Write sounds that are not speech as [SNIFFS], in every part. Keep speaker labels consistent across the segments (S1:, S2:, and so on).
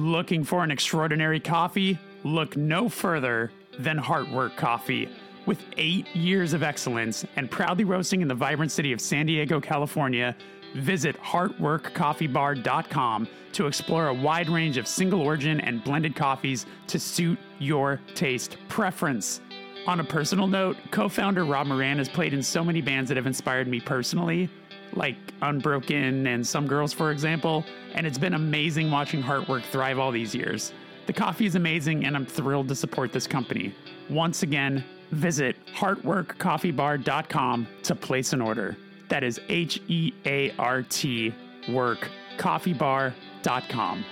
S1: Looking for an extraordinary coffee? Look no further than Heartwork Coffee. With eight years of excellence and proudly roasting in the vibrant city of San Diego, California, visit heartworkcoffeebar.com to explore a wide range of single origin and blended coffees to suit your taste preference. On a personal note, co founder Rob Moran has played in so many bands that have inspired me personally, like Unbroken and Some Girls, for example, and it's been amazing watching Heartwork thrive all these years. The coffee is amazing, and I'm thrilled to support this company. Once again, visit heartworkcoffeebar.com to place an order. That is H E A R T work coffeebar.com.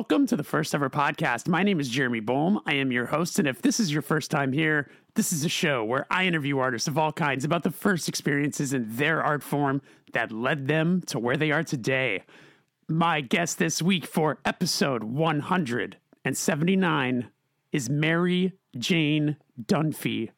S1: Welcome to the first ever podcast. My name is Jeremy Bolm. I am your host. And if this is your first time here, this is a show where I interview artists of all kinds about the first experiences in their art form that led them to where they are today. My guest this week for episode 179 is Mary Jane Dunphe.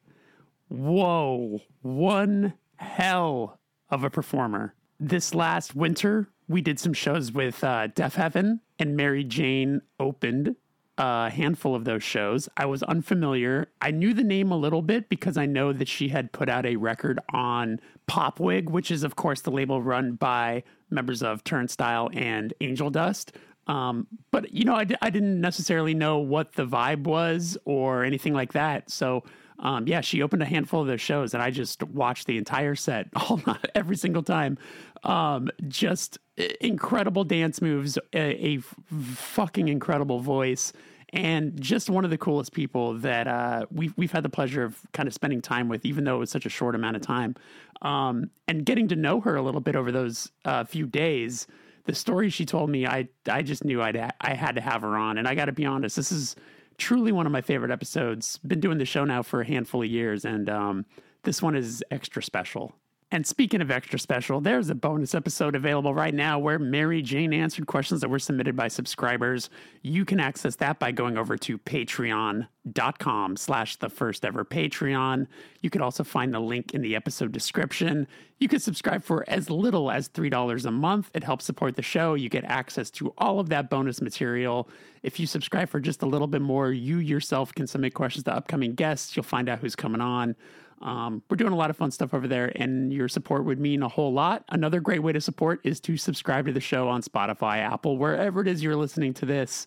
S1: Whoa, one hell of a performer. This last winter, we did some shows with uh, Deafheaven, and Mary Jane opened a handful of those shows. I was unfamiliar. I knew the name a little bit because I know that she had put out a record on Pop Wig, which is, of course, the label run by members of Turnstile and Angel Dust. Um, but, you know, I d- I didn't necessarily know what the vibe was or anything like that. So, um, yeah, she opened a handful of those shows, and I just watched the entire set, [LAUGHS] all every single time. Um, just incredible dance moves, a, a fucking incredible voice, and just one of the coolest people that uh, we've we've had the pleasure of kind of spending time with, even though it was such a short amount of time, um, and getting to know her a little bit over those uh, few days. The story she told me, I I just knew I'd I had to have her on, and I got to be honest, this is truly one of my favorite episodes. Been doing the show now for a handful of years, and um, this one is extra special. And speaking of extra special, there's a bonus episode available right now where Mary Jane answered questions that were submitted by subscribers. You can access that by going over to patreon.com slash the first ever Patreon. You could also find the link in the episode description. You can subscribe for as little as $3 a month. It helps support the show. You get access to all of that bonus material. If you subscribe for just a little bit more, you yourself can submit questions to upcoming guests. You'll find out who's coming on. Um, we're doing a lot of fun stuff over there, and your support would mean a whole lot. Another great way to support is to subscribe to the show on Spotify, Apple, wherever it is you're listening to this.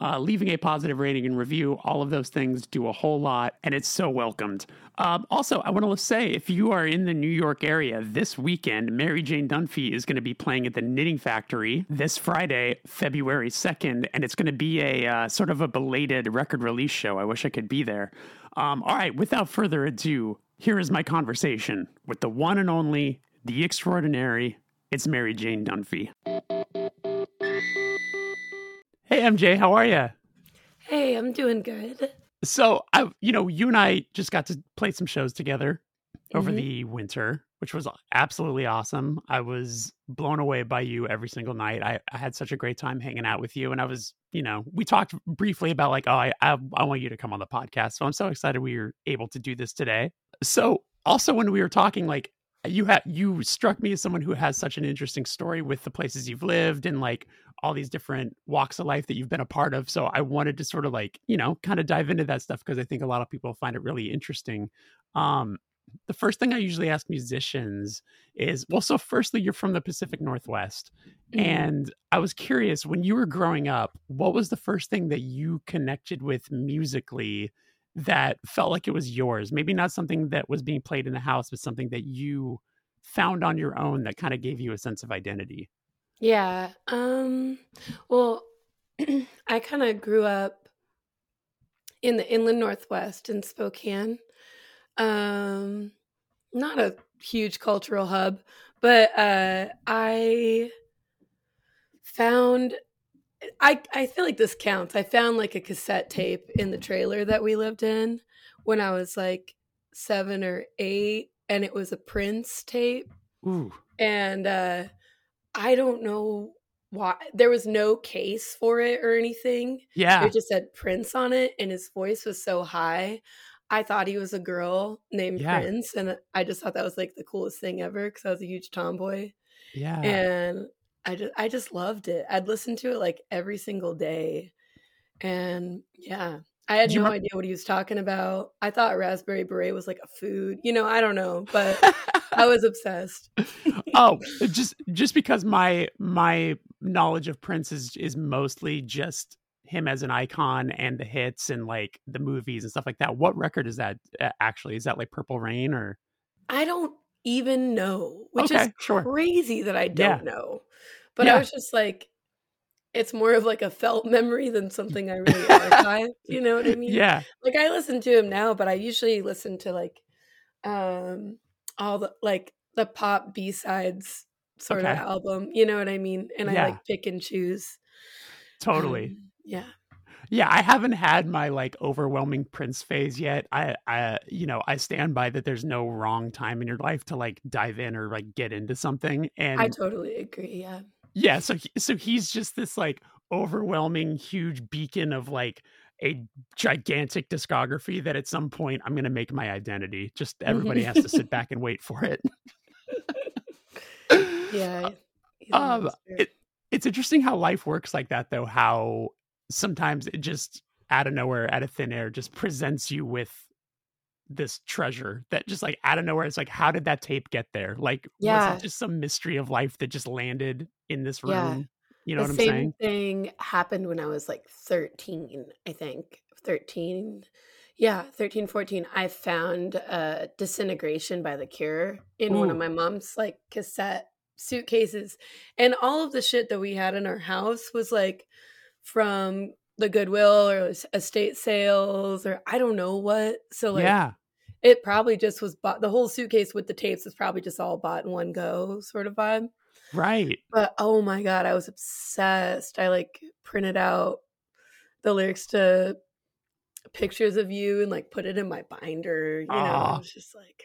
S1: Uh, leaving a positive rating and review, all of those things do a whole lot, and it's so welcomed. Um, also, I want to say if you are in the New York area this weekend, Mary Jane Dunphe is going to be playing at the Knitting Factory this Friday, February 2nd, and it's going to be a uh, sort of a belated record release show. I wish I could be there. Um, all right, without further ado, here is my conversation with the one and only, the extraordinary, it's Mary Jane Dunphe. Hey, MJ, how are you?
S2: Hey, I'm doing good.
S1: So, I, you know, you and I just got to play some shows together over mm-hmm. the winter, which was absolutely awesome. I was blown away by you every single night. I, I, had such a great time hanging out with you, and I was, you know, we talked briefly about like, oh, I, I, I want you to come on the podcast. So I'm so excited we were able to do this today. So also when we were talking, like you had you struck me as someone who has such an interesting story with the places you've lived and like all these different walks of life that you've been a part of. So I wanted to sort of like, you know, kind of dive into that stuff because I think a lot of people find it really interesting. Um, the first thing I usually ask musicians is, well, so firstly, you're from the Pacific Northwest. Mm-hmm. And I was curious when you were growing up, what was the first thing that you connected with musically that felt like it was yours. Maybe not something that was being played in the house, but something that you found on your own that kind of gave you a sense of identity.
S2: Yeah. Um well, [CLEARS THROAT] I kind of grew up in the inland northwest in Spokane. Um, not a huge cultural hub, but uh, I found I I feel like this counts. I found like a cassette tape in the trailer that we lived in when I was like seven or eight, and it was a Prince tape.
S1: Ooh.
S2: And uh, I don't know why there was no case for it or anything.
S1: Yeah.
S2: It just said Prince on it, and his voice was so high. I thought he was a girl named
S1: Yeah.
S2: Prince, and I just thought that was like the coolest thing ever because I was a huge tomboy,
S1: Yeah.
S2: and I just I just loved it. I'd listen to it like every single day, and yeah, I had no
S1: remem-
S2: idea what he was talking about. I thought raspberry beret was like a food, you know. I don't know, but [LAUGHS] I was obsessed.
S1: oh, [LAUGHS] just just because my my knowledge of Prince is is mostly just him as an icon and the hits and like the movies and stuff like that. What record is that uh, actually? Is that like Purple Rain or
S2: I don't even know, which
S1: Okay,
S2: is
S1: sure.
S2: crazy that I don't know. But
S1: Yeah.
S2: I was just like, it's more of like a felt [LAUGHS] memory than something I [LAUGHS] really archived. You know what I mean?
S1: yeah,
S2: Like I listen to him now, but I usually listen to like um all the like the pop B sides sort
S1: Okay.
S2: of album. You know what I mean? And I like pick and choose.
S1: totally.
S2: Um, yeah.
S1: Yeah, I haven't had my like overwhelming Prince phase yet. I, I, you know, I stand by that. There's no wrong time in your life to like dive in or like get into something. And
S2: I totally agree. Yeah.
S1: yeah, so he, so he's just this like overwhelming, huge beacon of like a gigantic discography that at some point I'm going to make my identity. Just everybody has to sit [LAUGHS] back and wait for it.
S2: Yeah. [LAUGHS]
S1: Um, it, it's interesting how life works like that, though. How sometimes it just out of nowhere, out of thin air, just presents you with this treasure that just like out of nowhere. It's like, how did that tape get there? Like,
S2: Yeah.
S1: was it just some mystery of life that just landed in this room?
S2: Yeah.
S1: You know
S2: the
S1: what I'm
S2: same
S1: saying?
S2: thing happened when I was like 13, I think. 13. Yeah, 13, 14. I found uh, Disintegration by The Cure in one of my mom's like cassette suitcases. And all of the shit that we had in our house was like from the Goodwill or estate sales or I don't know what. So, like,
S1: yeah.
S2: it probably just was bought. The whole suitcase with the tapes was probably just all bought in one go sort of vibe.
S1: Right.
S2: But oh my god, I was obsessed. I like printed out the lyrics to pictures of you and like put it in my binder. You know. I was just like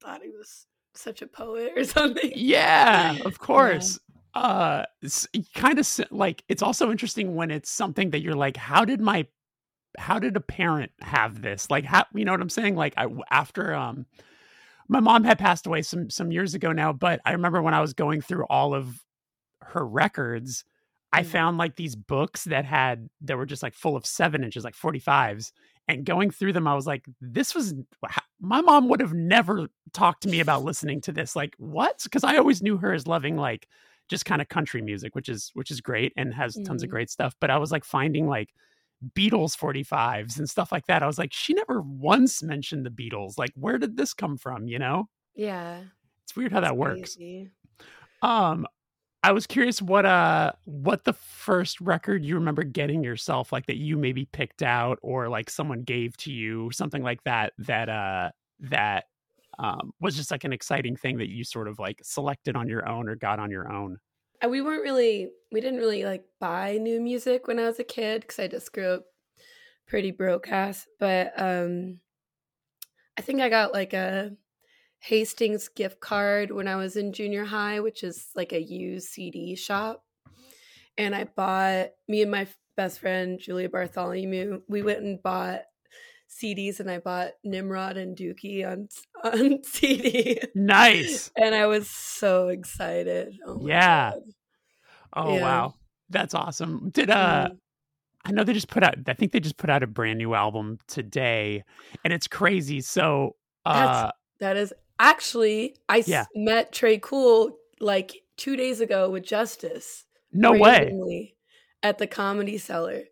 S2: thought he was such a poet or [LAUGHS] something.
S1: Yeah, of course. Uh, kind of like it's also interesting when it's something that you're like, how did my, how did a parent have this? Like, how you know what I'm saying? Like, I after um, my mom had passed away some some years ago now, but I remember when I was going through all of her records, I
S2: Mm.
S1: found like these books that had that were just like full of seven inches, like 45s. And going through them, I was like, this was my mom would have never talked to me about listening to this. Like, what? Because I always knew her as loving like just kind of country music, which is which is great and has tons of
S2: Mhm.
S1: great stuff. But I was like finding like Beatles 45s and stuff like that. I was like, she never once mentioned the Beatles. Like, where did this come from? You know?
S2: Yeah.
S1: It's weird how that works.
S2: crazy.
S1: Um, I was curious what uh what the first record you remember getting yourself, like that you maybe picked out or like someone gave to you, something like that, that uh that um was just like an exciting thing that you sort of like selected on your own or got on your own.
S2: Uh, We weren't really we didn't really like buy new music when I was a kid because I just grew up pretty broke ass. But um I think I got like a Hastings gift card when I was in junior high, which is like a used CD shop. And I bought me and my best friend Julia Bartholomew. We went and bought CDs, and I bought Nimrod and Dookie on [LAUGHS] on CD.
S1: Nice.
S2: and I was so excited. Oh
S1: Yeah.
S2: God.
S1: Oh
S2: Yeah.
S1: wow. That's awesome. Did uh
S2: Mhm.
S1: I know they just put out I think they just put out a brand new album today and it's crazy. So uh
S2: That's- That is actually I
S1: Yeah.
S2: met Tré Cool like two days ago with Justice.
S1: no way.
S2: at the Comedy Cellar,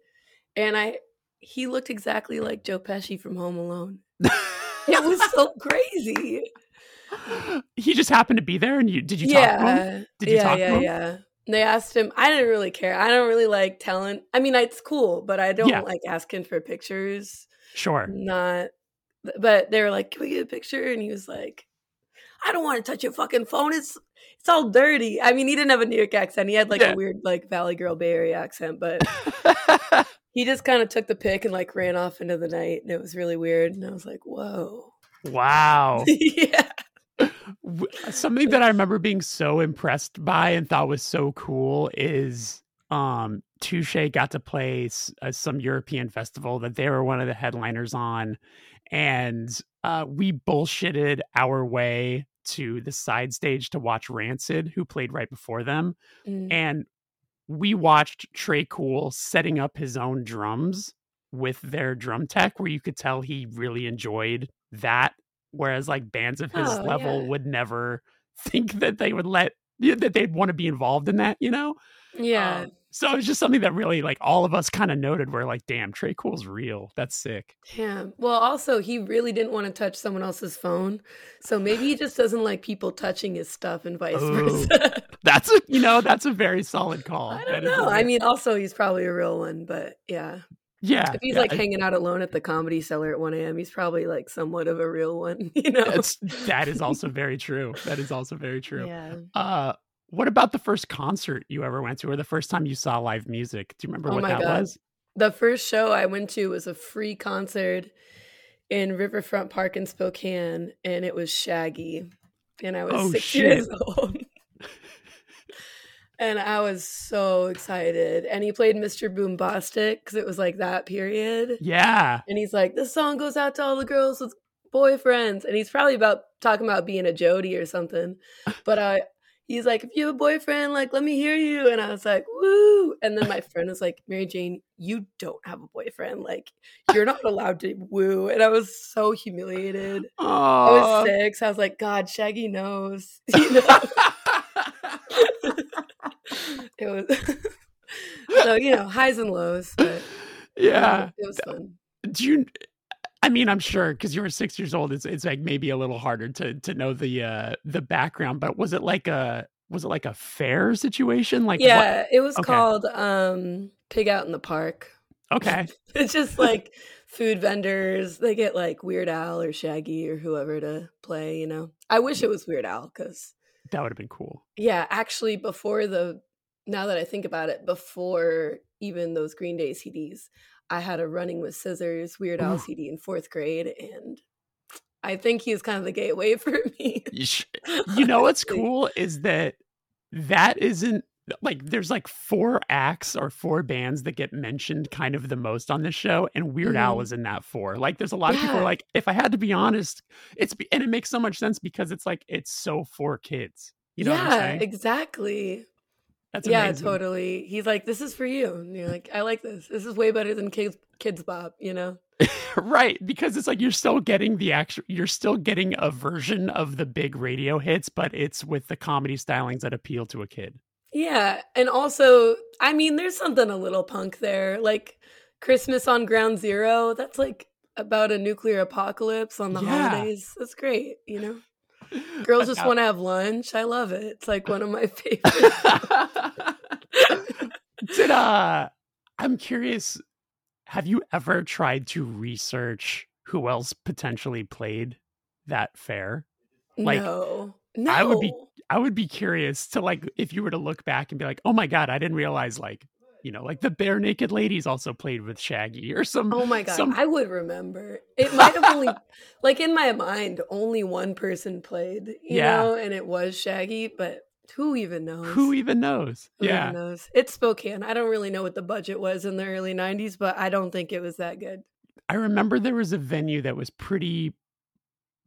S2: and I he looked exactly like Joe Pesci from Home Alone. It was [LAUGHS] so crazy.
S1: he just happened to be there and you did you talk to him?
S2: yeah,
S1: Did you
S2: yeah,
S1: talk to
S2: yeah,
S1: him?
S2: yeah. They asked him. I didn't really care. I don't really like telling. I mean, it's cool, but I don't
S1: Yeah.
S2: like asking for pictures.
S1: Sure.
S2: not. But they were like, "Can we get a picture?" And he was like, "I don't want to touch your fucking phone. It's it's all dirty." I mean, he didn't have a New York accent. He had like
S1: Yeah.
S2: a weird like Valley Girl Bay Area accent, but [LAUGHS] he just kind of took the pick and like ran off into the night, and it was really weird. And I was like, "Whoa."
S1: wow. [LAUGHS]
S2: yeah.
S1: Something that I remember being so impressed by and thought was so cool is um Touche got to play s- uh, some European festival that they were one of the headliners on and uh we bullshitted our way to the side stage to watch Rancid who played right before them
S2: Mm.
S1: and we watched Tré Cool setting up his own drums with their drum tech where you could tell he really enjoyed that whereas like bands of his
S2: Oh,
S1: level
S2: yeah.
S1: would never [LAUGHS] think that they would let that they'd want to be involved in that you know
S2: Yeah.
S1: Um, so it's just something that really like all of us kind of noted we're like damn Tré Cool's real that's sick
S2: Yeah. Well, also, he really didn't want to touch someone else's phone. So maybe he just doesn't like people touching his stuff and vice
S1: Oh,
S2: versa. [LAUGHS]
S1: that's a you know that's a very solid call
S2: I don't
S1: a
S2: know. I mean, also, he's probably a real one, but yeah.
S1: yeah
S2: If he's
S1: yeah,
S2: like
S1: I-
S2: hanging out alone at the comedy cellar at 1 a.m., he's probably like somewhat of a real one, [LAUGHS] you know?
S1: that's that is also very true that is also very true
S2: Yeah.
S1: Uh, what about the first concert you ever went to, or the first time you saw live music? Do you remember
S2: Oh
S1: what
S2: my
S1: that
S2: God.
S1: was?
S2: The first show I went to was a free concert in Riverfront Park in Spokane, and it was Shaggy. And I was
S1: Oh,
S2: six
S1: shit.
S2: years [LAUGHS] old. and I was so excited. And he played Mr. Boombastic because it was like that period.
S1: Yeah,
S2: And he's like, this song goes out to all the girls with boyfriends. And he's probably about talking about being a Jody or something. But I he's like, if you have a boyfriend, like let me hear you. And I was like, woo. And then my friend was like, Mary Jane, you don't have a boyfriend. Like, you're not allowed to woo. And I was so humiliated. I
S1: oh,
S2: was six. I was like, God, Shaggy knows. [LAUGHS] You know? [LAUGHS] it was [LAUGHS] so, you know, highs and lows, but
S1: yeah.
S2: it was fun.
S1: Do you? I mean, I'm sure because you were six years old. It's it's like maybe a little harder to to know the uh the background. But was it like a was it like a fair situation? Like what-
S2: Yeah, it was
S1: okay.
S2: called um Pig Out in the Park.
S1: Okay. [LAUGHS]
S2: It's just like food vendors. They get like Weird Al or Shaggy or whoever to play, you know. I wish it was Weird Al cuz
S1: That would have been cool.
S2: yeah, actually before the now that I think about it, before even those Green Day CDs, I had a Running with Scissors Weird Al CD in 4th grade and I think he's kind of the gateway [LAUGHS] for me.
S1: You, sh- you know what's cool is that that isn't like there's like four acts or four bands that get mentioned kind of the most on this show and weird al
S2: Mhm.
S1: is in that four like there's a lot of people are like if i had to be honest it's be- and it makes so much sense because it's like it's so for kids you know
S2: yeah,
S1: what i'm saying
S2: exactly.
S1: That's
S2: yeah,
S1: amazing.
S2: totally. He's like, "This is for you," and you're like, "I like this. This is way better than Kids Kidz Bop," you know? [LAUGHS]
S1: right because it's like you're still getting the actual you're still getting a version of the big radio hits but it's with the comedy stylings that appeal to a kid
S2: Yeah, and also, I mean, there's something a little punk there, like Christmas on Ground Zero. That's like about a nuclear apocalypse on the
S1: Yeah.
S2: holidays. That's great, you know. Girls just want to have lunch. I love it. It's like one of my [LAUGHS] favorites.
S1: Did uh I'm curious, have you ever tried to research who else potentially played that fair? Like,
S2: no, no.
S1: I would be- I would be curious to like if you were to look back and be like, "Oh my god, I didn't realize like, you know, like the Barenaked Ladies also played with Shaggy or some
S2: Oh my god,
S1: some
S2: I would remember. It might have only [LAUGHS] like in my mind only one person played, you
S1: Yeah.
S2: know, and it was Shaggy, but who even knows?
S1: who even knows?
S2: Who even
S1: yeah.
S2: knows? It's Spokane. I don't really know what the budget was in the early 90s, but I don't think it was that good.
S1: I remember there was a venue that was pretty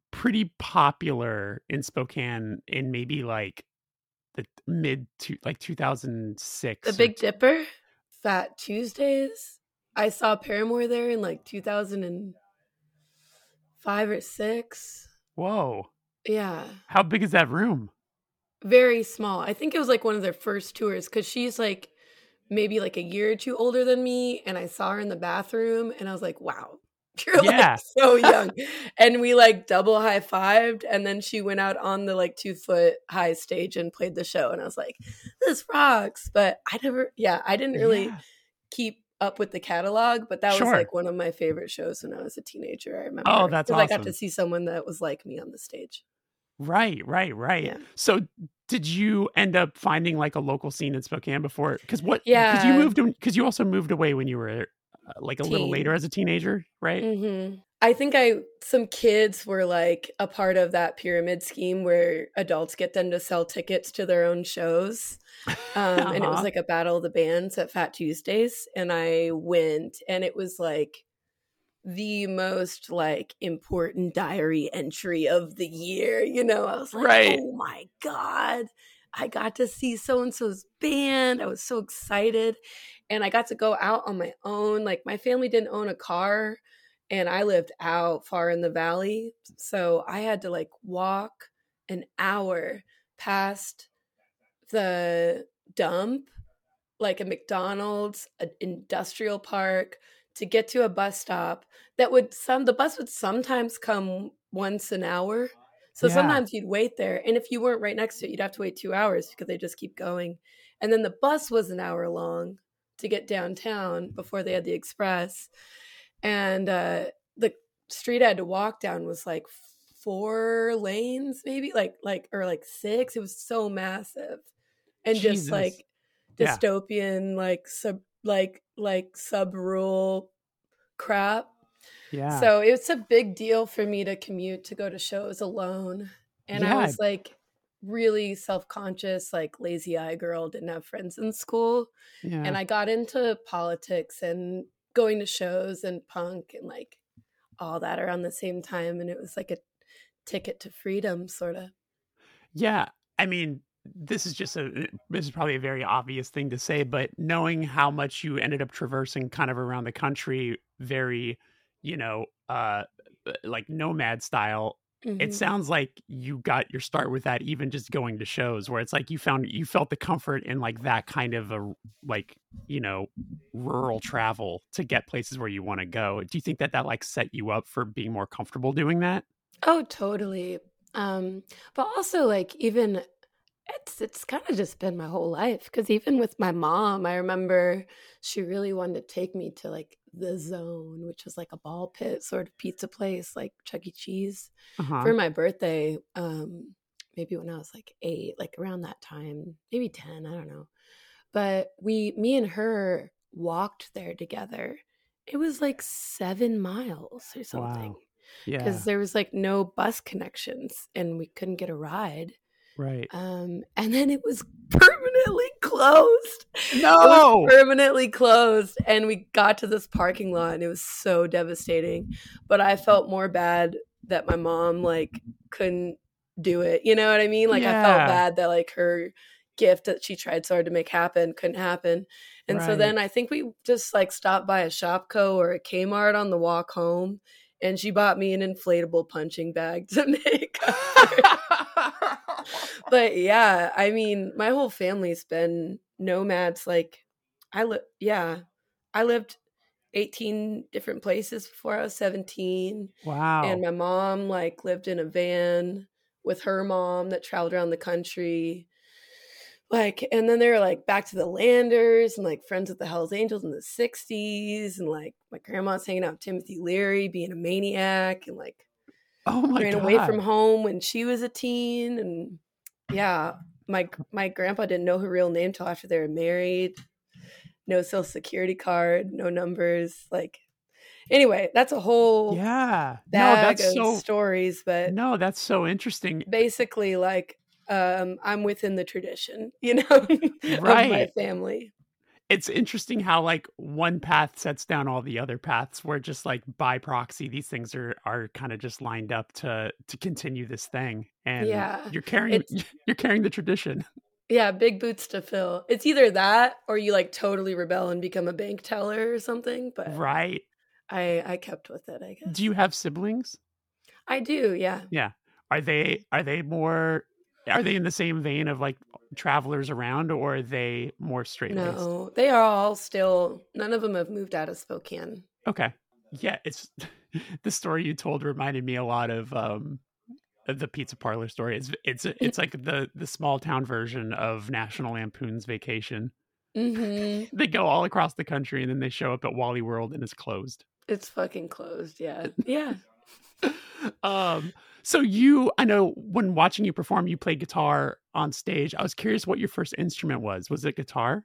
S1: pretty popular in Spokane in maybe like the mid to like 2006.
S2: The Big Dipper, Fat Tuesdays. I saw Paramore there in like 2005 or 6.
S1: Whoa.
S2: Yeah.
S1: How big is that room?
S2: very small. I think it was like one of their first tours because she's like maybe like a year or two older than me. And I saw her in the bathroom and I was like, wow, [LAUGHS] you're
S1: Yeah.
S2: like so young. [LAUGHS] and we like double high fived. And then she went out on the like two foot high stage and played the show. And I was like, this rocks. But I never, yeah, I didn't really
S1: Yeah.
S2: keep up with the catalog, but that
S1: Sure.
S2: was like one of my favorite shows when I was a teenager. I oh, remember.
S1: Oh, that's
S2: 'cause I got
S1: awesome.
S2: to see someone that was like me on the stage.
S1: Right, right, right.
S2: Yeah.
S1: So did you end up finding like a local scene in Spokane before? Because what? Yeah. Because you moved. Because you also moved away when you were like a little later as a teenager, right?
S2: hmm I think I some kids were like a part of that pyramid scheme where adults get them to sell tickets to their own shows, [LAUGHS] um, and it was
S1: Uh-huh.
S2: like a battle of the bands at Fat Tuesdays, and I went, and it was like the most like important diary entry of the year. You know, I was like,
S1: Right.
S2: oh my god. I got to see so and so's band. I was so excited. And I got to go out on my own. Like, my family didn't own a car and I lived out far in the valley. So I had to like walk an hour past the dump, like a McDonald's, an industrial park, to get to a bus stop that would some the bus would sometimes come once an hour. So
S1: Yeah.
S2: sometimes you'd wait there. And if you weren't right next to it, you'd have to wait two hours because they just keep going. And then the bus was an hour long to get downtown before they had the express and uh, the street I had to walk down was like four lanes, maybe like like or like six. It was so massive, and
S1: Jesus.
S2: just like
S1: Yeah.
S2: dystopian, like sub like like sub rural crap.
S1: Yeah.
S2: So it's a big deal for me to commute to go to shows alone, and
S1: Yeah.
S2: I was like really self conscious, like lazy eye girl, didn't have friends in school
S1: yeah.
S2: and I got into politics and going to shows and punk and like all that around the same time and it was like a ticket to freedom sort of
S1: Yeah, I mean, this is just a this is probably a very obvious thing to say, but knowing how much you ended up traversing kind of around the country, very, you know, uh like nomad style, it
S2: Mhm.
S1: sounds like you got your start with that even just going to shows where it's like you found you felt the comfort in like that kind of a like, you know, rural travel to get places where you want to go. Do you think that that like set you up for being more comfortable doing that?
S2: oh totally um but also like even it's it's kind of just been my whole life because even with my mom i remember she really wanted to take me to like the zone which was like a ball pit sort of pizza place like chuck e cheese
S1: Uh-huh.
S2: for my birthday um maybe when i was like eight like around that time maybe 10 i don't know but we me and her walked there together it was like seven miles or something
S1: yeah.
S2: because there was like no bus connections and we couldn't get a ride
S1: Right.
S2: um and then it was [LAUGHS] permanently closed. It
S1: No.
S2: was permanently closed and we got to this parking lot and it was so devastating. But i felt more bad that my mom like couldn't do it you know what i mean? Like i felt bad that like her gift that she tried so hard to make happen couldn't happen. And so then i think we just like stopped by a Shopko or a kmart on the walk home and she bought me an inflatable punching bag to [LAUGHS] make up for it but yeah, I mean, my whole family's been nomads. Like, I live, yeah, I lived 18 different places before I was 17.
S1: wow.
S2: And my mom, like, lived in a van with her mom that traveled around the country. Like, and then they were like back to the Landers and like friends with the Hells Angels in the 60s. And like, my grandma's hanging out with Timothy Leary, being a maniac. And like,
S1: oh my
S2: ran
S1: god.
S2: away from home when she was a teen and yeah my my grandpa didn't know her real name till after they were married no social security card no numbers like anyway that's a whole
S1: Yeah. No, that's
S2: of
S1: so
S2: stories but
S1: No, that's so interesting.
S2: basically like um i'm within the tradition [LAUGHS] you know of my family
S1: It's interesting how like one path sets down all the other paths where just like by proxy these things are are kind of just lined up to to continue this thing. And
S2: Yeah.
S1: you're carrying
S2: It's- [LAUGHS]
S1: you're carrying the tradition.
S2: yeah big boots to fill it's either that or you like totally rebel and become a bank teller or something but
S1: Right.
S2: i i kept with it i guess
S1: Do you have siblings?
S2: i do yeah.
S1: yeah Are they are they more are they in the same vein of like travelers around or are they more straight?
S2: No, they are all still. None of them have moved out of Spokane.
S1: Okay. Yeah, it's [LAUGHS] the story you told reminded me a lot of um the pizza parlor story. It's it's [LAUGHS] it's like the the small town version of National Lampoon's Vacation.
S2: hmm [LAUGHS]
S1: They go all across the country and then they show up at Wally World and it's closed.
S2: It's fucking closed. Yeah. Yeah.
S1: Um, so you, I know when watching you perform, you played guitar on stage. I was curious what your first instrument was. Was it guitar?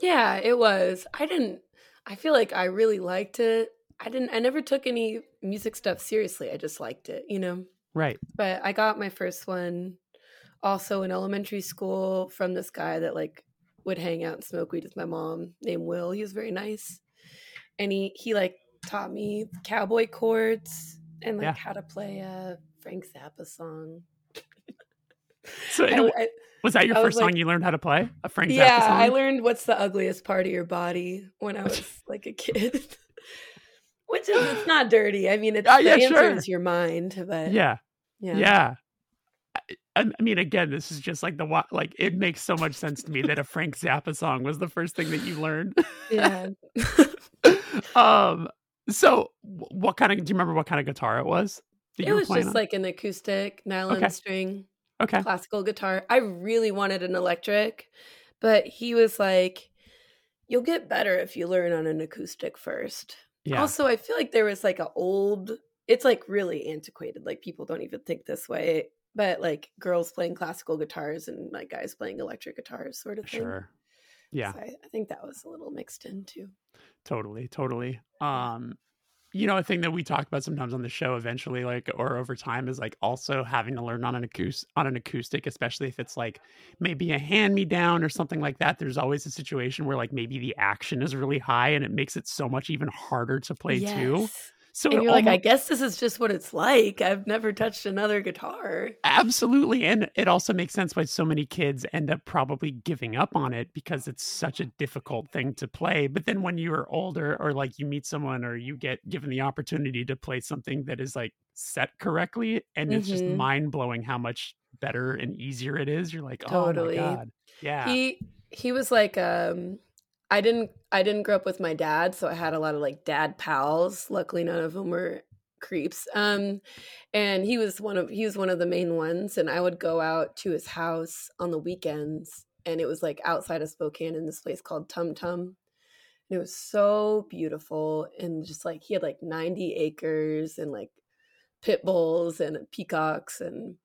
S2: Yeah, it was. I didn't I feel like I really liked it. I didn't I never took any music stuff seriously. I just liked it, you know.
S1: Right.
S2: But I got my first one also in elementary school from this guy that like would hang out and smoke weed with my mom named Will. He was very nice. And he he like taught me cowboy chords and like
S1: Yeah.
S2: how to play a Frank Zappa song.
S1: So
S2: I- I-
S1: was that your
S2: I
S1: first song
S2: like-
S1: you learned how to play? A Frank Zappa
S2: yeah,
S1: song?
S2: I learned what's the ugliest part of your body when I [LAUGHS] was like a kid. [LAUGHS] Which is it's not dirty. I mean, it's the
S1: yeah,
S2: answer
S1: sure.
S2: is your mind, but
S1: yeah.
S2: yeah.
S1: Yeah. I, I mean, again, this is just like the like it makes so much sense to me that a Frank Zappa song was the first thing that you learned.
S2: yeah. [LAUGHS]
S1: um. So, what kind of? Do you remember what kind of guitar it was?
S2: it was just
S1: on?
S2: like an acoustic nylon
S1: Okay.
S2: string
S1: okay.
S2: classical guitar. I really wanted an electric, but he was like, "You'll get better if you learn on an acoustic first.
S1: Yeah.
S2: Also, I feel like there was like a old. It's like really antiquated. Like people don't even think this way. But like girls playing classical guitars and like guys playing electric guitars, sort of thing.
S1: Sure. Yeah.
S2: So I, I think that was a little mixed in too.
S1: Totally, totally. Um, you know, a thing that we talk about sometimes on the show, eventually, like or over time, is like also having to learn on an acoustic, on an acoustic, especially if it's like maybe a hand me down or something like that. There's always a situation where like maybe the action is really high and it makes it so much even harder to play too. So
S2: And you're like, I guess this is just what it's like. I've never touched another guitar.
S1: Absolutely. And it also makes sense why so many kids end up probably giving up on it because it's such a difficult thing to play. But then when you're older or like you meet someone or you get given the opportunity to play something that is like set correctly and it's just
S2: Mhm.
S1: mind blowing how much better and easier it is, you're like,
S2: Totally.
S1: oh my God. Yeah.
S2: He he was like um I didn't I didn't grow up with my dad, so I had a lot of like dad pals. Luckily none of them were creeps. Um and he was one of he was one of the main ones and I would go out to his house on the weekends and it was like outside of Spokane in this place called Tum Tum. And it was so beautiful and just like he had like 90 acres and like pit bulls and peacocks and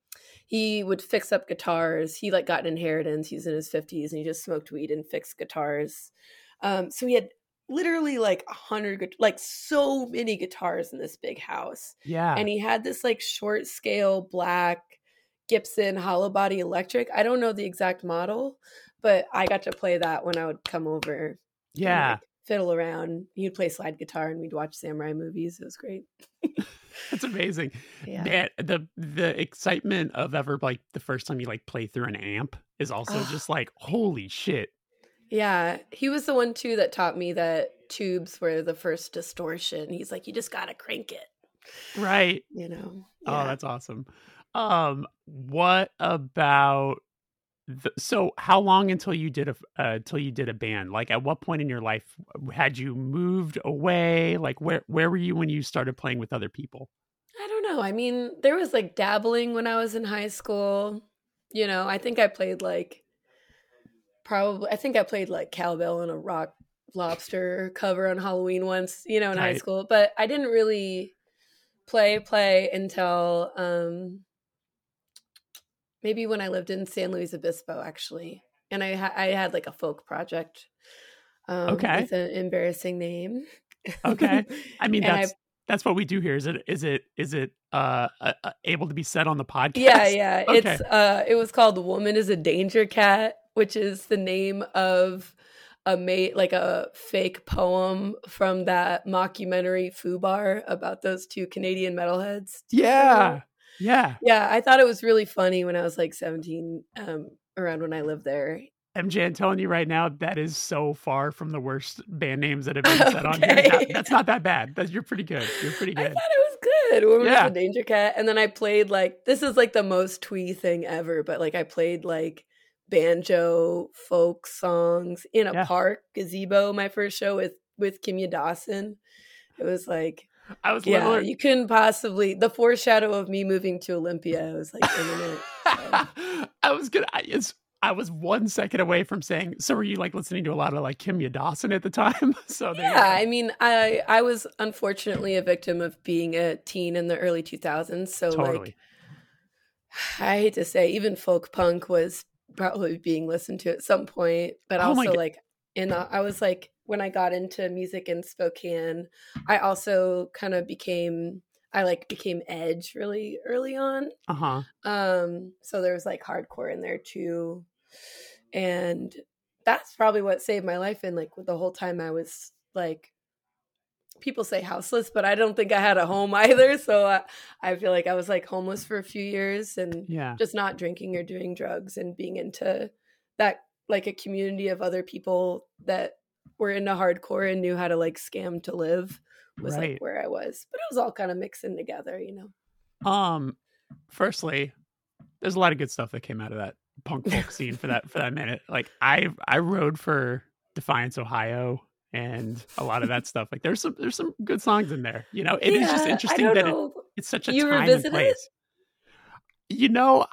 S2: he would fix up guitars. He like got an inheritance. He's in his 50s and he just smoked weed and fixed guitars. Um, so he had literally like a hundred, like so many guitars in this big house.
S1: yeah.
S2: And he had this like short scale black Gibson hollow body electric. I don't know the exact model, but I got to play that when I would come over. and,
S1: yeah.
S2: like, fiddle around. He'd play slide guitar and we'd watch samurai movies. It was great. [LAUGHS] [LAUGHS]
S1: That's amazing.
S2: Yeah.
S1: Man, the the excitement of ever like the first time you like play through an amp is also just like, holy shit.
S2: Yeah, he was the one too that taught me that tubes were the first distortion. He's like, you just gotta crank it,
S1: Right.
S2: you know.
S1: Oh, that's awesome. Um, what about the, so how long until you did a uh, until you did a band? Like at what point in your life had you moved away? Like where where were you when you started playing with other people?
S2: I don't know. I mean, there was like dabbling when I was in high school. You know, I think I played like probably. I think I played like cowbell in a rock lobster cover on Halloween once. You know, in high school, but I didn't really play play until um maybe when I lived in San Luis Obispo, actually, and I ha- I had like a folk project. Um,
S1: Okay.
S2: with an embarrassing name.
S1: Okay. [LAUGHS] I mean
S2: And I-
S1: that's that's what we do here. Is it is it is it uh, uh able to be said on the podcast?
S2: Yeah, yeah.
S1: Okay.
S2: It's uh it was called The Woman is a Danger Cat, which is the name of a mate like a fake poem from that mockumentary Fubar about those two Canadian metalheads. Do you remember
S1: Yeah. Yeah.
S2: Yeah, I thought it was really funny when I was like 17 um around when I lived there.
S1: MJ, I'm telling you right now, that is so far from the worst band names that have been said on here.
S2: Okay.
S1: That- that's not that bad. That's, you're pretty good. You're pretty [LAUGHS]
S2: I
S1: good.
S2: thought it was good. Woman
S1: Yeah.
S2: is a Danger Cat. And then I played like this is like the most twee thing ever, but like I played like banjo folk songs in a
S1: Yeah.
S2: park gazebo my first show with with Kimya Dawson. It was like [LAUGHS]
S1: I was
S2: yeah,
S1: literally.
S2: you couldn't possibly the foreshadow of me moving to Olympia was like imminent. so. [LAUGHS]
S1: I was gonna. I, it's I was one second away from saying, so were you like listening to a lot of like Kimya Dawson at the time? [LAUGHS] so
S2: Yeah. I mean, I I was unfortunately a victim of being a teen in the early 2000s. So like. I hate to say, even folk punk was probably being listened to at some point. But
S1: Oh
S2: also like, in the, I was like, when I got into music in Spokane, I also kind of became, I like became edge really early on.
S1: Uh huh.
S2: Um, so there was like hardcore in there too. And that's probably what saved my life. And like the whole time I was like, people say houseless, but I don't think I had a home [LAUGHS] either. So I, I feel like I was like homeless for a few years and
S1: Yeah.
S2: just not drinking or doing drugs and being into that like a community of other people that were into hardcore and knew how to like scam to live was
S1: Right.
S2: like where I was. But it was all kind of mixing together, you know.
S1: Um, firstly, there's a lot of good stuff that came out of that punk folk scene for that for that minute. Like I I rode for Defiance, Ohio, and a lot of that stuff. Like there's some there's some good songs in there. You know, it is just
S2: Yeah,
S1: interesting that it, it's such a
S2: You
S1: time and
S2: revisit it?
S1: place. You know,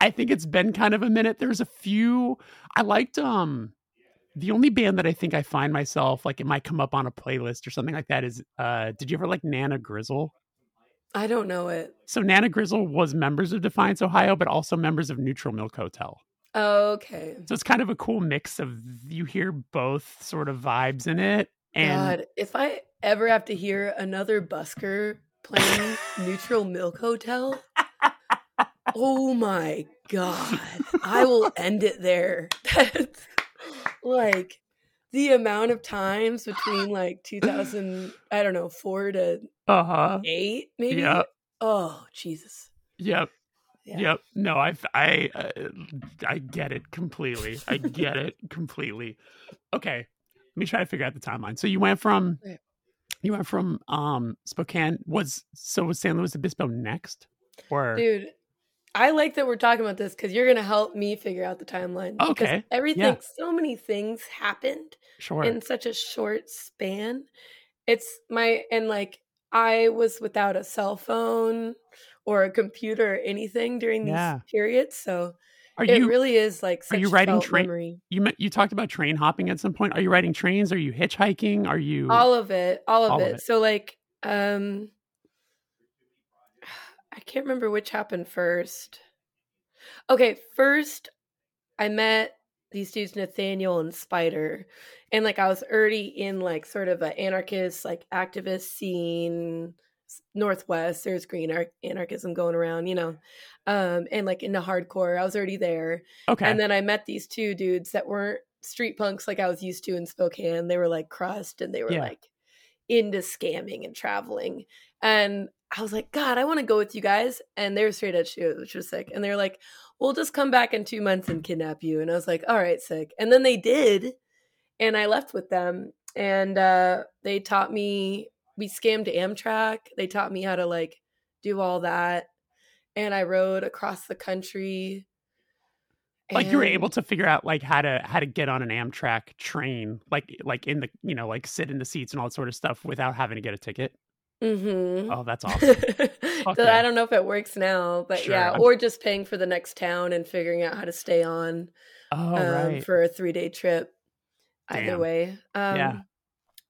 S1: I think it's been kind of a minute. There's a few I liked um the only band that I think I find myself like it might come up on a playlist or something like that is uh did you ever like Nana Grizol?
S2: I don't know it.
S1: So Nana Grizol was members of Defiance Ohio, but also members of Neutral Milk Hotel.
S2: Okay.
S1: So it's kind of a cool mix of you hear both sort of vibes in it. And
S2: God, if I ever have to hear another busker playing Neutral Milk Hotel, [LAUGHS] oh my God, I will end it there. [LAUGHS] Like the amount of times between like 2000, [SIGHS] I don't know, four to
S1: uh-huh.
S2: eight, maybe.
S1: Yep.
S2: Oh, Jesus.
S1: Yep.
S2: Yeah.
S1: Yep. No, I I uh, I get it completely. I get it completely. Okay. Let me try to figure out the timeline. So you went from you went from um Spokane was so was San Luis Obispo next? Or
S2: Dude, I like that we're talking about this because you're going to help me figure out the timeline. because
S1: Okay,
S2: Everything, so many things happened.
S1: sure.
S2: in such a short span. It's my and like I was without a cell phone or a computer or anything during these
S1: Yeah.
S2: periods, so
S1: Are
S2: it
S1: you
S2: really is like such
S1: you writing
S2: felt
S1: tra- you you talked about train hopping at some point? Are you riding trains? Are you hitchhiking? Are you
S2: All of it, all of
S1: All of
S2: it.
S1: it.
S2: So like um I can't remember which happened first. Okay, first I met these dudes Nathaniel and Spider and like I was already in like sort of an anarchist like activist scene northwest there's green ar- anarchism going around you know um and like into hardcore I was already there
S1: okay?
S2: and then I met these two dudes that weren't street punks like I was used to in Spokane. They were like crust and they were
S1: Yeah.
S2: like into scamming and traveling. And I was like, God, I want to go with you guys. And they were straight edge too, which was sick. And they were like, We'll just come back in two months and kidnap you. And I was like, All right, sick. And then they did. And I left with them. And uh, they taught me, we scammed Amtrak. They taught me how to like do all that. And I rode across the country.
S1: like you were able to figure out like how to how to get on an Amtrak train, like like in the you know like sit in the seats and all that sort of stuff without having to get a ticket.
S2: Mm-hmm.
S1: Oh, that's awesome. [LAUGHS]
S2: so
S1: yeah.
S2: I don't know if it works now, but
S1: Sure,
S2: yeah,
S1: I'm-
S2: or just paying for the next town and figuring out how to stay on
S1: Oh,
S2: um,
S1: right.
S2: for a three day trip. Either way, um,
S1: Yeah.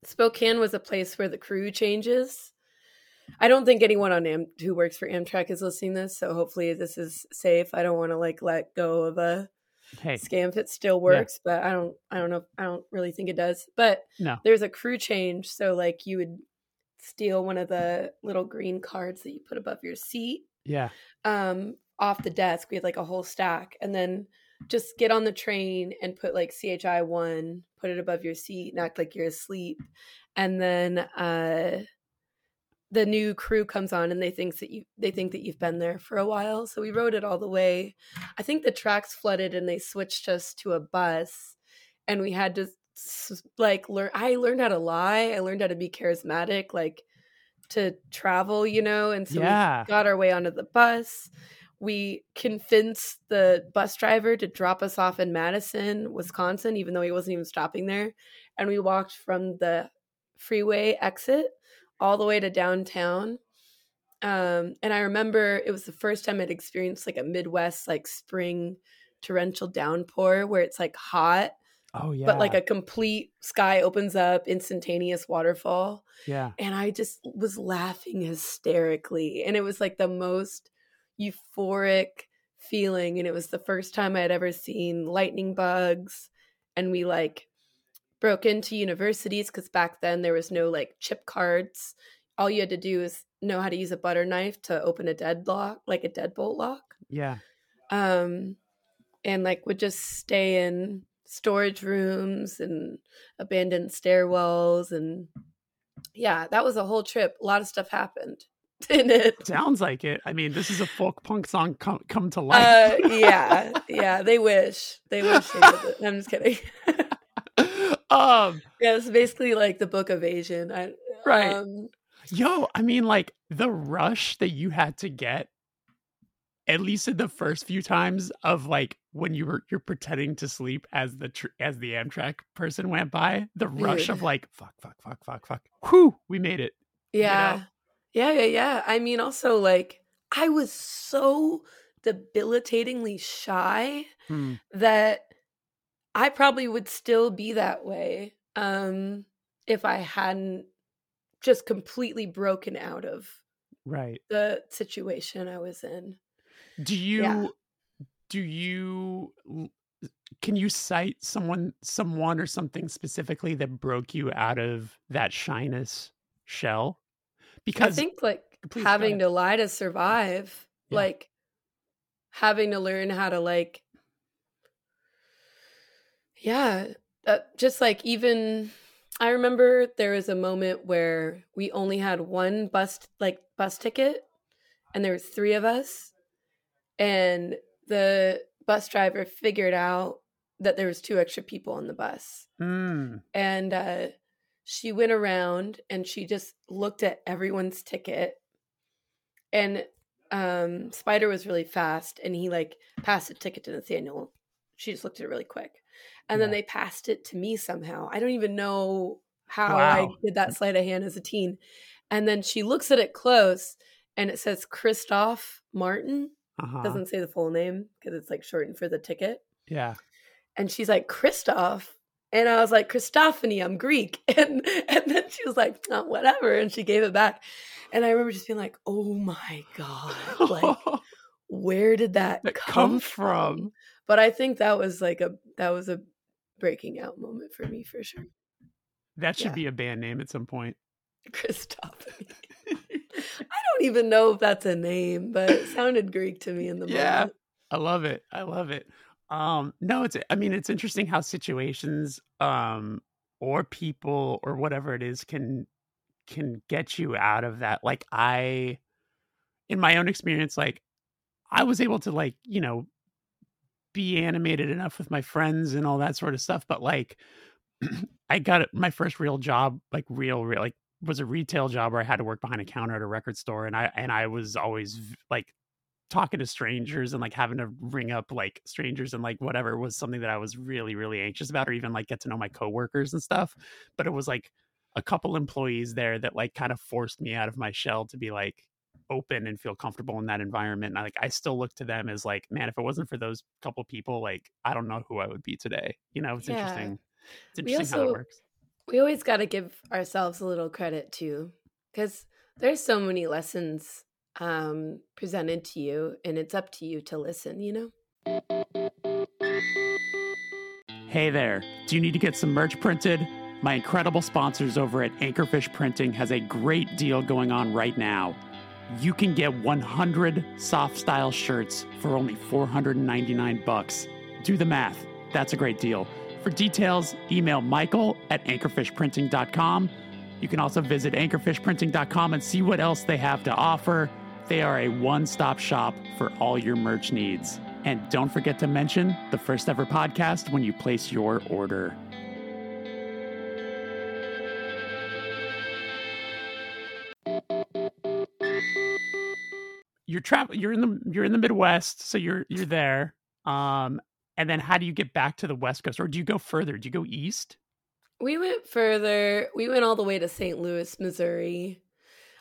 S2: Spokane was a place where the crew changes. I don't think anyone on Am- who works for Amtrak is listening to this, so hopefully this is safe. I don't want to like let go of a
S1: Hey,
S2: scam if it still works, but I don't I don't know I don't really think it does. But
S1: No.
S2: there's a crew change, so like you would steal one of the little green cards that you put above your seat
S1: yeah.
S2: um off the desk. We had like a whole stack and then just get on the train and put like CHI one, put it above your seat, and act like you're asleep. And then uh the new crew comes on and they think that you they think that you've been there for a while. So we rode it all the way. I think the tracks flooded and they switched us to a bus and we had to like learn I learned how to lie. I learned how to be charismatic like to travel, you know, and so
S1: Yeah.
S2: we got our way onto the bus. We convinced the bus driver to drop us off in Madison, Wisconsin, even though he wasn't even stopping there. And we walked from the freeway exit all the way to downtown. Um, and I remember it was the first time I'd experienced like a Midwest like spring torrential downpour where it's like hot,
S1: Oh yeah.
S2: but like a complete sky opens up, instantaneous waterfall.
S1: yeah.
S2: And I just was laughing hysterically. And it was like the most euphoric feeling. And it was the first time I had ever seen lightning bugs. And we like broke into universities because back then there was no like chip cards. All you had to do is know how to use a butter knife to open a deadlock, like a deadbolt lock.
S1: Yeah.
S2: Um, and like would just stay in storage rooms and abandoned stairwells and yeah, that was a whole trip. A lot of stuff happened [LAUGHS] in it.
S1: Sounds like it. I mean, this is a folk punk song come come to life.
S2: Uh, yeah, [LAUGHS] yeah. They wish. They wish. They did. I'm just kidding. [LAUGHS]
S1: um,
S2: yeah, it's basically like the Book of Asian. I,
S1: Right.
S2: Um,
S1: yo, I mean, like the rush that you had to get, at least in the first few times of like when you were you're pretending to sleep as the tr- as the Amtrak person went by, the rush
S2: Dude.
S1: of like fuck, fuck, fuck, fuck, fuck. Whew, we made it.
S2: yeah. Yeah, yeah, yeah. I mean, also like I was so debilitatingly shy
S1: Hmm.
S2: that I probably would still be that way um, if I hadn't just completely broken out of
S1: Right.
S2: the situation I was in.
S1: Do you
S2: Yeah.
S1: do you can you cite someone someone or something specifically that broke you out of that shyness shell? Because
S2: I think like having to lie to survive,
S1: Yeah.
S2: like having to learn how to like, yeah, uh, just like even I remember there was a moment where we only had one bus like bus ticket, and there was three of us, and the bus driver figured out that there was two extra people on the bus.
S1: Mm,
S2: and uh, she went around and she just looked at everyone's ticket. And um, spider was really fast and he like passed the ticket to nathaniel. She just looked at it really quick. And then they passed it to me somehow. I don't even know how
S1: Wow.
S2: i did that sleight of hand as a teen. And then she looks at it close and it says christoph martin
S1: uh-huh.
S2: doesn't say the full name because it's like shortened for the ticket
S1: yeah.
S2: and she's like Christoph and I was like Christophany I'm Greek [LAUGHS] and and then she was like oh, whatever and she gave it back and I remember just being like oh my god [LAUGHS] like where did that,
S1: that
S2: come,
S1: come
S2: from?
S1: from
S2: but I think that was like a that was a breaking out moment for me for sure
S1: that should
S2: Yeah.
S1: be a band name at some point.
S2: Christophany [LAUGHS] don't even know if that's a name but it sounded Greek to me in the
S1: Yeah.
S2: moment
S1: I love it. I love it. Um, no, it's I mean, it's interesting how situations um or people or whatever it is can can get you out of that. Like I in my own experience, like I was able to like, you know, be animated enough with my friends and all that sort of stuff, but like [CLEARS THROAT] I got my first real job, like real, real like was a retail job where I had to work behind a counter at a record store and I and I was always like talking to strangers and like having to ring up like strangers and like whatever was something that I was really really anxious about or even like get to know my coworkers and stuff but it was like a couple employees there that like kind of forced me out of my shell to be like open and feel comfortable in that environment and I, like I still look to them as like man if it wasn't for those couple people like I don't know who I would be today you know it's
S2: Yeah.
S1: interesting it's
S2: We
S1: interesting how
S2: also-
S1: it works
S2: we always got to give ourselves a little credit too because there's so many lessons um presented to you and it's up to you to listen you know
S1: Hey there, do you need to get some merch printed? My incredible sponsors over at Anchorfish Printing has a great deal going on right now. You can get 100 soft style shirts for only 499 bucks. Do the math. That's a great deal. For details, email Michael at anchorfishprinting.com. You can also visit anchorfishprinting.com and see what else they have to offer. They are a one stop shop for all your merch needs. And don't forget to mention the first ever podcast when you place your order. You're travel you're in the you're in the Midwest, so you're you're there. Um and then how do you get back to the West Coast or do you go further? Do you go east?
S2: we went further we went all the way to st louis missouri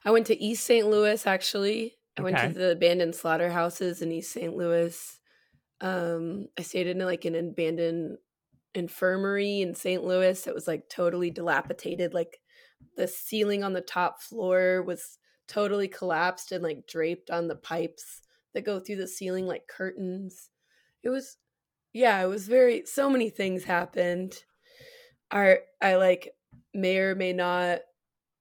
S2: i went to east st louis actually i went to the abandoned slaughterhouses in east st louis Um, I stayed in like an abandoned infirmary in St. Louis. It was like totally dilapidated. Like the ceiling on the top floor was totally collapsed and like draped on the pipes that go through the ceiling like curtains. It was yeah, it was very so many things happened. Our I like may or may not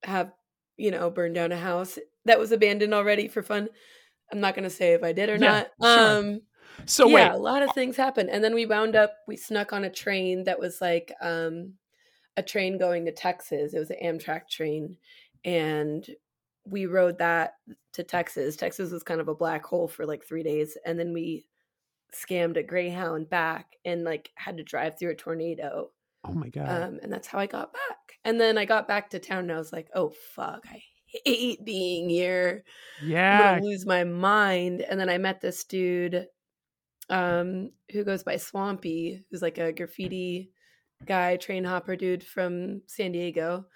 S2: have, you know, burned down a house that was abandoned already for fun. I'm not gonna say if I did or
S1: Yeah,
S2: not.
S1: sure.
S2: Um
S1: So
S2: yeah,
S1: wait,
S2: a lot of things happened. And then we wound up we snuck on a train that was like um a train going to Texas. It was an Amtrak train and we rode that to Texas. Texas was kind of a black hole for like 3 days and then we scammed a Greyhound back and like had to drive through a tornado.
S1: oh my god,
S2: Um and that's how I got back. And then I got back to town and I was like, "Oh fuck, I hate being here."
S1: Yeah, I'm
S2: gonna lose my mind. And then I met this dude um who goes by Swampy, who's like a graffiti guy, train hopper dude from San Diego.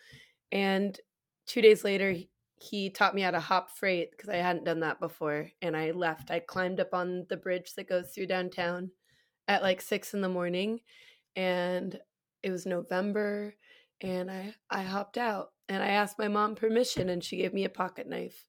S2: And two days later he, taught me how to hop freight because I hadn't done that before. And I left. I climbed up on the bridge that goes through downtown at like six in the morning. And it was November and I I hopped out and I asked my mom permission and she gave me a pocket knife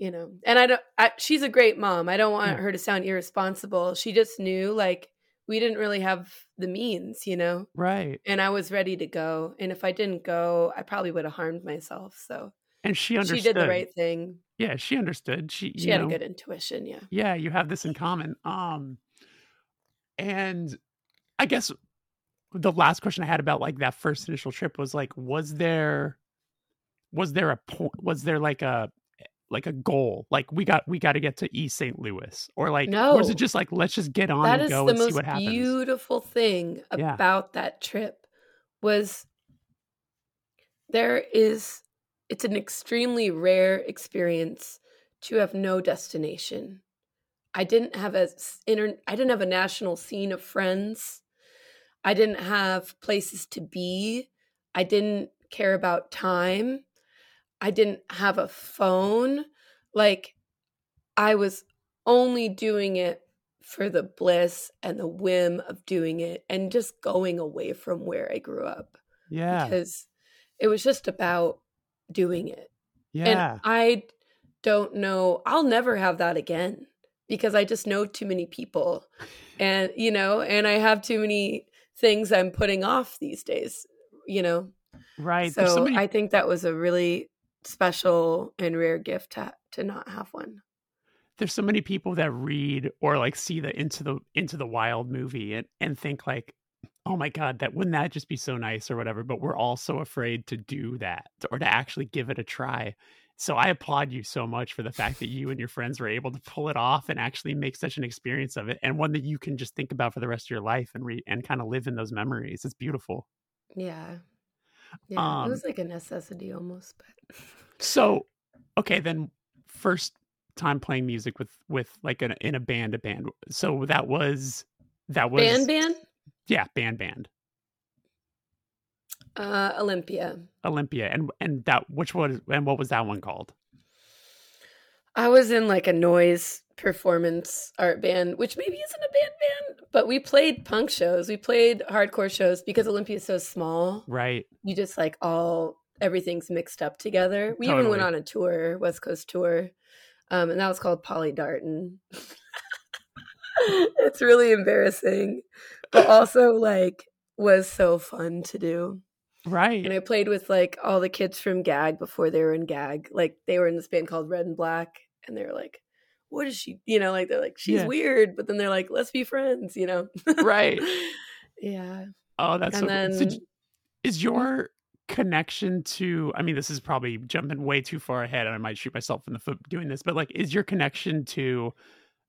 S2: you know and i don't I, she's a great mom i don't want
S1: Yeah.
S2: her to sound irresponsible she just knew like we didn't really have the means you know
S1: right.
S2: and i was ready to go and if i didn't go i probably would have harmed myself so
S1: And she understood.
S2: she did the right thing
S1: Yeah, she understood. She,
S2: she had
S1: know,
S2: a good intuition yeah
S1: yeah, you have this in common. Um, and I guess the last question I had about like that first initial trip was like, was there, was there a point? Was there like a like a goal? Like we got we got to get to East St. Louis, or like, was
S2: No.
S1: it just like let's just get on
S2: that
S1: and go and see what happens?
S2: beautiful thing
S1: Yeah.
S2: about that trip was there is it's an extremely rare experience to have no destination. I didn't have a inter- i didn't have a national scene of friends. I didn't have places to be. I didn't care about time. I didn't have a phone. Like i was only doing it for the bliss and the whim of doing it and just going away from where I grew up
S1: Yeah,
S2: because it was just about doing it.
S1: yeah,
S2: And I don't know, I'll never have that again because I just know too many people and, you know, and I have too many things I'm putting off these days, you know.
S1: right.
S2: So
S1: so many
S2: I think that was a really special and rare gift to, to not have one.
S1: there's so many people that read or like see the into the into the wild movie and and think like oh my god that wouldn't that just be so nice or whatever but we're all so afraid to do that or to actually give it a try so i applaud you so much for the fact that you and your friends were able to pull it off and actually make such an experience of it and one that you can just think about for the rest of your life and re- and kind of live in those memories it's beautiful
S2: Yeah. Yeah.
S1: Um,
S2: it was like a necessity almost, but
S1: so okay then first time playing music with with like an, in a band a band so that was that was
S2: band band
S1: yeah band band
S2: uh Olympia.
S1: olympia and and that which was and what was that one called
S2: I was in like a noise performance art band, which maybe isn't a band band, but we played punk shows. We played hardcore shows because Olympia is so small.
S1: right
S2: You just like all everything's mixed up together. We even went on a tour, West Coast tour. Um, and that was called Polly Darton. [LAUGHS] it's really embarrassing, but also like was so fun to do.
S1: right
S2: And I played with like all the kids from Gag before they were in Gag. Like they were in this band called Red and Black, and they were like, "What is she?" You know, like they're like, "She's
S1: Yeah.
S2: weird," but then they're like, "Let's be friends." You know,
S1: right [LAUGHS]
S2: yeah.
S1: oh that's
S2: And
S1: so cool. So
S2: then-
S1: is your connection to i mean this is probably jumping way too far ahead and i might shoot myself in the foot doing this but like is your connection to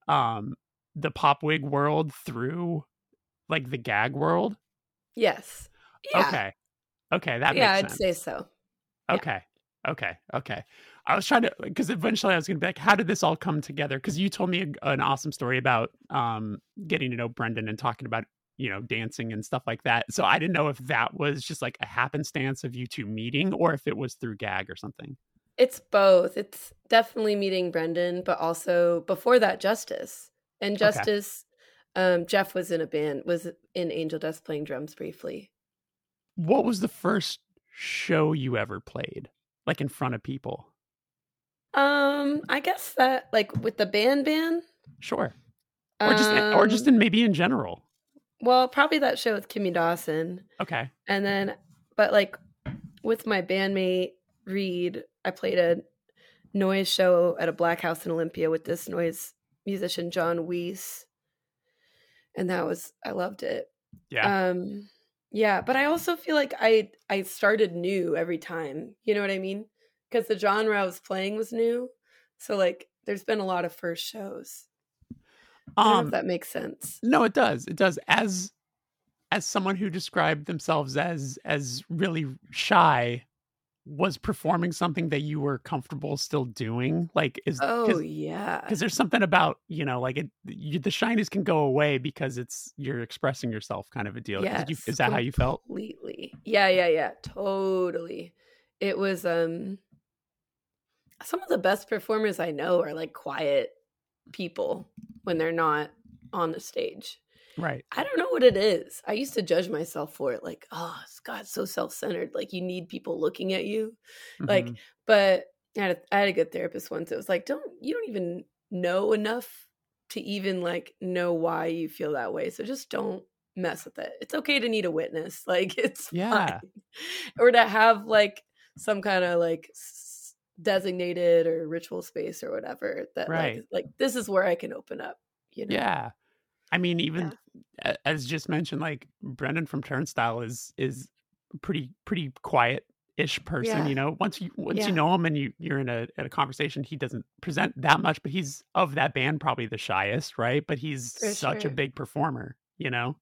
S1: um the pop wig world through like the gag world
S2: Yes. Yeah.
S1: okay okay that
S2: yeah, I'd
S1: sense
S2: say so. yeah.
S1: Okay. Okay. Okay. I was trying to because eventually I was going to be like, how did this all come together? Because you told me a, an awesome story about um getting to know Brendan and talking about you know dancing and stuff like that. So I didn't know if that was just like a happenstance of you two meeting or if it was through gag or something.
S2: It's both. It's definitely meeting Brendan, but also before that, Justice. And
S1: Okay.
S2: Um, Jeff was in a band, was in Angel Dust playing drums briefly.
S1: What was the first show you ever played, like in front of people?
S2: Um, I guess that like with the band band.
S1: Sure. Or just or just
S2: Um,
S1: in maybe in general.
S2: well, probably that show with Kimya Dawson.
S1: Okay.
S2: And then, but like with my bandmate Reed, I played a noise show at a black house in Olympia with this noise musician, John Weiss. And that was, I loved it.
S1: Yeah.
S2: Um, yeah, but I also feel like I I started new every time. You know what I mean? Because the genre I was playing was new. So like there's been a lot of first shows. I don't know
S1: um
S2: if that makes sense.
S1: no, it does. It does. As as someone who described themselves as as really shy, was performing something that you were comfortable still doing? Like is
S2: Oh yeah.
S1: because there's something about you know like it you, the shyness can go away because it's you're expressing yourself kind of a deal Did you- is that how you felt
S2: Completely. Yeah, yeah, yeah. Totally. It was um some of the best performers I know are like quiet people when they're not on the stage.
S1: Right
S2: I don't know what it is. I used to judge myself for it like, oh, God, so self-centered. Like you need people looking at you. Like,
S1: Mhm.
S2: but I had, a, I had a good therapist once. It was like, don't you don't even know enough to even like know why you feel that way. So just don't mess with it. It's okay to need a witness. [LAUGHS] Like it's
S1: Yeah.
S2: fine. or to have like some kind of like designated or ritual space or whatever that
S1: Right.
S2: like like this is where I can open up. You know?
S1: yeah i mean even a- as just mentioned like brendan from turnstile is is pretty pretty quiet ish person
S2: Yeah.
S1: you know once you once
S2: Yeah.
S1: you know him and you you're in a, at a conversation he doesn't present that much but he's of that band probably the shyest right but he's
S2: For
S1: such a big performer you know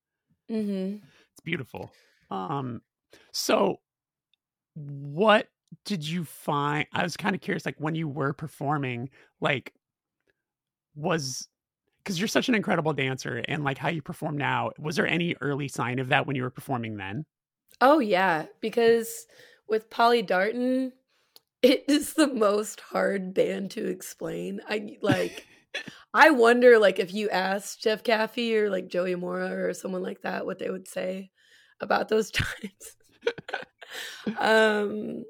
S2: Mm-hmm.
S1: It's beautiful. Um, so what did you find? I was kind of curious, like when you were performing, like was because you're such an incredible dancer and like how you perform now, was there any early sign of that when you were performing then?
S2: Oh yeah, because with Polly Darton, it is the most hard band to explain. I like [LAUGHS] I wonder like if you asked Jeff Caffey or like Joey Mora or someone like that what they would say about those [LAUGHS] times. [LAUGHS] um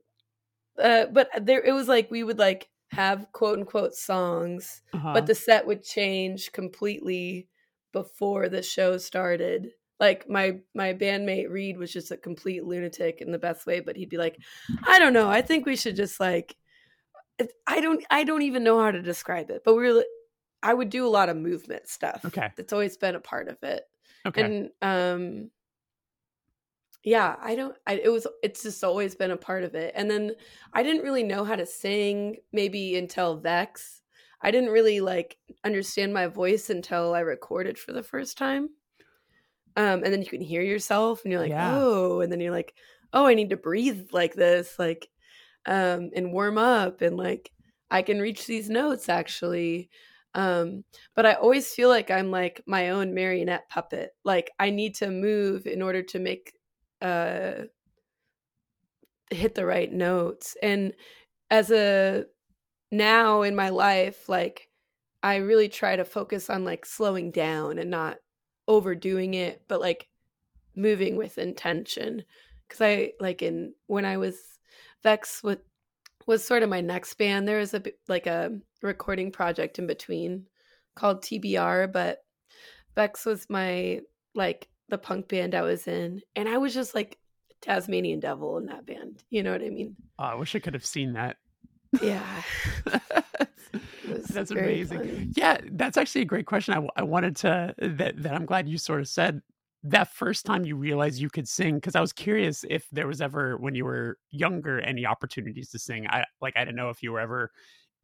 S2: uh, but there it was like we would like have quote unquote songs
S1: Uh-huh.
S2: but the set would change completely before the show started like my my bandmate reed was just a complete lunatic in the best way but he'd be like i don't know i think we should just like i don't i don't even know how to describe it but we were li- i would do a lot of movement stuff
S1: Okay.
S2: that's always been a part of it
S1: okay.
S2: and um yeah i don't I, it was it's just always been a part of it and then i didn't really know how to sing maybe until VEXX. I didn't really like understand my voice until i recorded for the first time. Um and then you can hear yourself and you're like
S1: Yeah.
S2: oh and then you're like oh i need to breathe like this like um and warm up and like i can reach these notes actually. Um but i always feel like i'm like my own marionette puppet. Like i need to move in order to make uh hit the right notes. And as a now in my life like i really try to focus on like slowing down and not overdoing it but like moving with intention. Because i like in when i was VEXX with was sort of my next band there was a like a recording project in between called tbr but VEXX was my like the punk band i was in and i was just like tasmanian devil in that band you know what i mean
S1: Oh, I wish I could have seen that.
S2: yeah [LAUGHS]
S1: that's amazing.
S2: fun.
S1: Yeah, that's actually a great question. I wanted to that that I'm glad you sort of said that first time you realized you could sing because I was curious if there was ever when you were younger any opportunities to sing. I like I didn't know if you were ever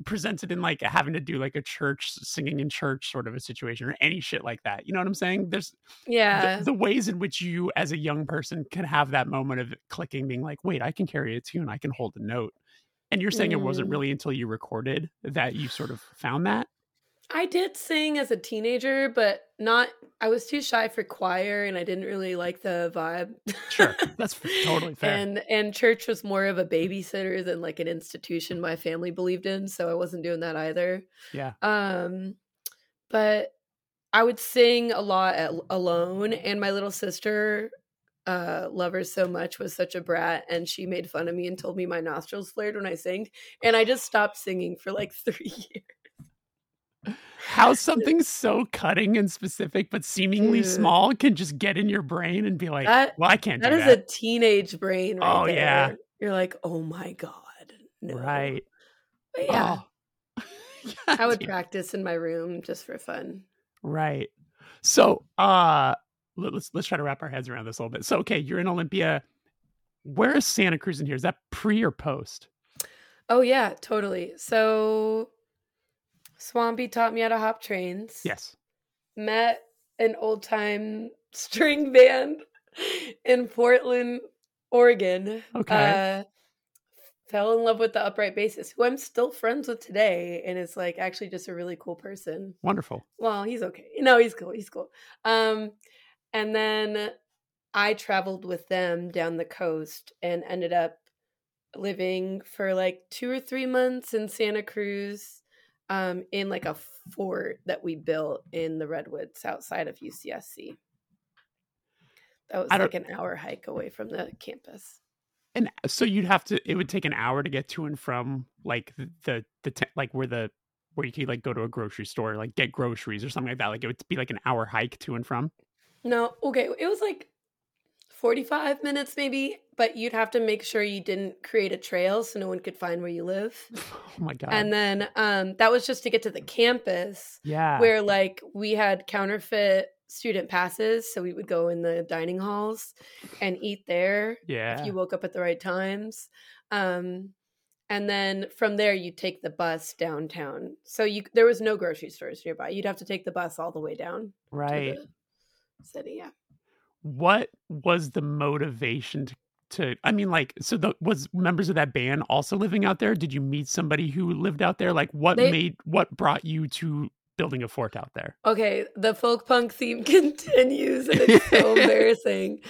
S1: presented in like having to do like a church singing in church sort of a situation or any shit like that. You know what I'm saying? There's
S2: yeah
S1: the, the ways in which you as a young person can have that moment of clicking being like, wait, I can carry a tune, I can hold a note. And you're saying it wasn't
S2: Mm.
S1: really until you recorded that you sort of found that?
S2: I did sing as a teenager, but not. I was too shy for choir, and I didn't really like the vibe.
S1: Sure. [LAUGHS] That's totally fair.
S2: and and church was more of a babysitter than like an institution my family believed in, so I wasn't doing that either.
S1: Yeah.
S2: Um, but I would sing a lot at, alone, and my little sister, uh, love her so much, was such a brat, and she made fun of me and told me my nostrils flared when I sang, and I just stopped singing for like [LAUGHS] three years.
S1: How something so cutting and specific but seemingly
S2: Dude.
S1: small can just get in your brain and be like,
S2: That-
S1: "Well, I can't
S2: That
S1: do
S2: is
S1: that."
S2: a teenage brain, right
S1: Oh, yeah.
S2: there. You're like, oh my god, no.
S1: Right.
S2: But yeah,
S1: Oh. [LAUGHS]
S2: I would
S1: Goddamn.
S2: practice in my room just for fun.
S1: Right. So, uh let- let's let's try to wrap our heads around this a little bit. So, okay, you're in Olympia. Where is Santa Cruz in here? Is that pre or post?
S2: Oh yeah, totally. So Swampy taught me how to hop trains.
S1: Yes.
S2: Met an old time [LAUGHS] string band in Portland, Oregon.
S1: Okay.
S2: Uh fell in love with the upright bassist, who I'm still friends with today and is like actually just a really cool person.
S1: Wonderful.
S2: Well, he's okay. No, he's cool. He's cool. Um and then I traveled with them down the coast and ended up living for like two or three months in Santa Cruz um, in like a fort that we built in the Redwoods outside of UCSC. That was
S1: I
S2: like an hour hike away from the campus.
S1: And so you'd have to it would take an hour to get to and from like the the, te- like where the where you could like go to a grocery store, like get groceries or something like that. Like it would be like an hour hike to and from.
S2: No, okay. It was like 45 minutes maybe, but you'd have to make sure you didn't create a trail so no one could find where you live. [LAUGHS]
S1: Oh my god.
S2: And then um, that was just to get to the campus
S1: yeah.
S2: where like we had counterfeit student passes. So we would go in the dining halls and eat there
S1: yeah.
S2: if you woke up at the right times. Um, and then from there, you take the bus downtown. So you there was no grocery stores nearby. You'd have to take the bus all the way down
S1: right.
S2: to the city. Yeah.
S1: what was the motivation to, to i mean like so the was members of that band also living out there did you meet somebody who lived out there like what
S2: They-
S1: made what brought you to building a fort out there
S2: Okay, the folk punk theme [LAUGHS] continues and it's so [LAUGHS] embarrassing.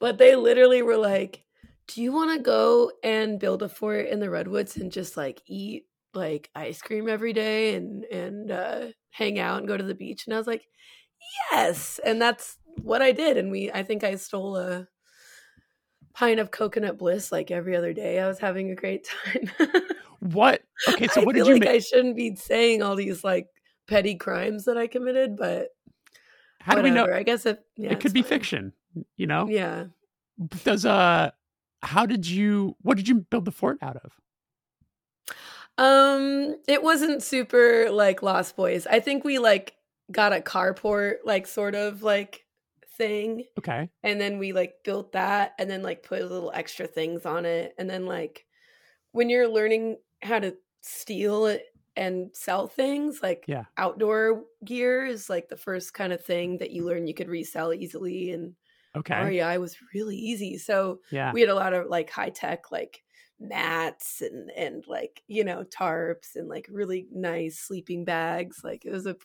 S2: But they literally were like, Do you want to go and build a fort in the redwoods and just like eat like ice cream every day and and uh hang out and go to the beach? And I was like, Yes. And that's what I did. And we I think I stole a pint of coconut bliss like every other day. I was having a great time. [LAUGHS]
S1: what okay so
S2: I
S1: what
S2: feel
S1: did you
S2: like
S1: ma-
S2: I shouldn't be saying all these like petty crimes that I committed, but
S1: how do we know
S2: I guess it, yeah,
S1: it could be
S2: fine.
S1: fiction you know
S2: Yeah.
S1: does uh how did you what did you build the fort out of
S2: Um, it wasn't super like Lost Boys. I think we like got a carport like sort of like thing,
S1: okay.
S2: And then we like built that, and then like put little extra things on it, and then like when you're learning how to steal it and sell things, like
S1: Yeah.
S2: outdoor gear is like the first kind of thing that you learn you could resell easily, and
S1: okay.
S2: REI was really easy. So
S1: yeah.
S2: we had a lot of like high tech like mats and and like you know tarps and like really nice sleeping bags. Like it was a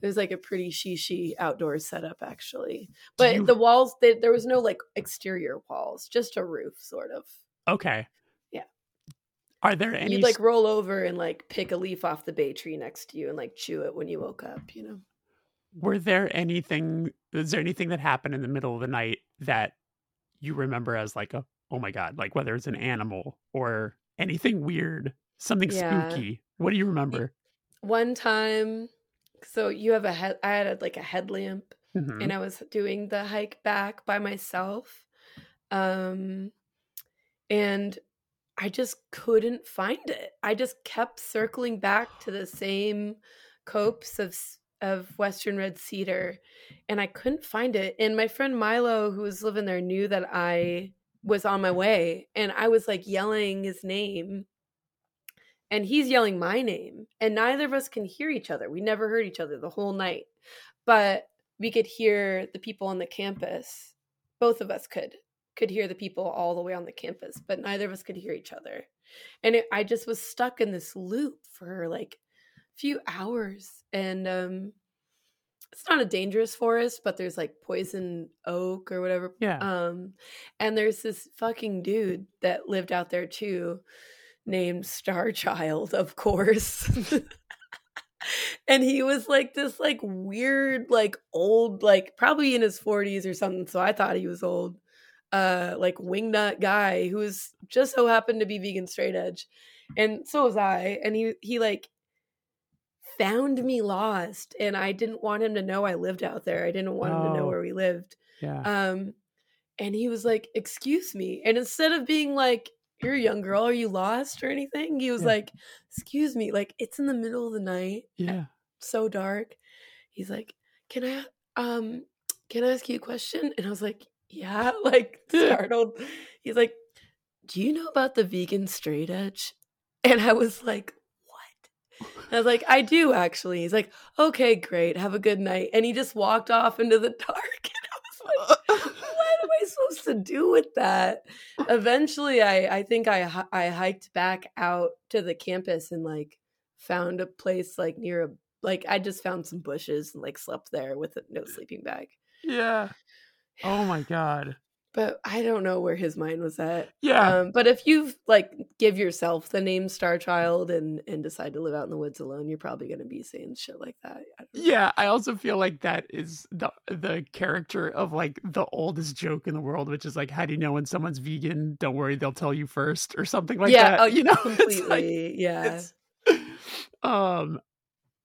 S2: it was like a pretty shishi outdoor setup actually. But
S1: you-
S2: the walls they, there was no like exterior walls just a roof sort of.
S1: Okay.
S2: Yeah.
S1: are there any
S2: you'd like roll over and like pick a leaf off the bay tree next to you and like chew it when you woke up you know?
S1: Were there anything is there anything that happened in the middle of the night that you remember as like a oh my god like whether it's an animal or anything weird something
S2: Yeah.
S1: spooky? What do you remember?
S2: one time so you have a head i had a, like a headlamp
S1: Mhm.
S2: and I was doing the hike back by myself. Um and I just couldn't find it. I just kept circling back to the same copse of of western red cedar and I couldn't find it. And my friend Milo who was living there knew that I was on my way and I was like yelling his name and he's yelling my name and neither of us can hear each other. We never heard each other the whole night. But we could hear the people on the campus. Both of us could could hear the people all the way on the campus, but neither of us could hear each other. And it, I just was stuck in this loop for like a few hours. And um it's not a dangerous forest, but there's like poison oak or whatever.
S1: yeah
S2: Um and there's this fucking dude that lived out there too named Star Child, of course. [LAUGHS] and he was like this like weird like old like probably in his 40s or something so i thought he was old uh like wingnut guy who was just so happened to be vegan straight edge and so was i and he he like found me lost and i didn't want him to know i lived out there i didn't want him to know
S1: Oh.
S2: where we lived
S1: Yeah.
S2: um and he was like excuse me and instead of being like you're a young girl are you lost or anything? He was
S1: Yeah.
S2: like excuse me like it's in the middle of the night
S1: yeah.
S2: so dark. He's like can i um can i ask you a question? And i was like yeah [LAUGHS] like [LAUGHS] startled. He's like do you know about the vegan straight edge? And i was like what? And i was like i do actually. He's like okay great have a good night. And he just walked off into the [LAUGHS] dark and i was like what am I supposed to do with that? Eventually, I I think I I hiked back out to the campus and like found a place like near a like I just found some bushes and like slept there with a, no sleeping bag.
S1: yeah. Oh my god.
S2: But I don't know where his mind was at.
S1: Yeah.
S2: Um, but if you like give yourself the name Star Child and and decide to live out in the woods alone, you're probably gonna be saying shit like that. I.
S1: Yeah, I also feel like that is the the character of like the oldest joke in the world, which is like, how do you know when someone's vegan? Don't worry, they'll tell you first, or something like
S2: yeah.
S1: that.
S2: Oh, [LAUGHS]
S1: you know, It's like-
S2: completely. yeah.
S1: it's- um.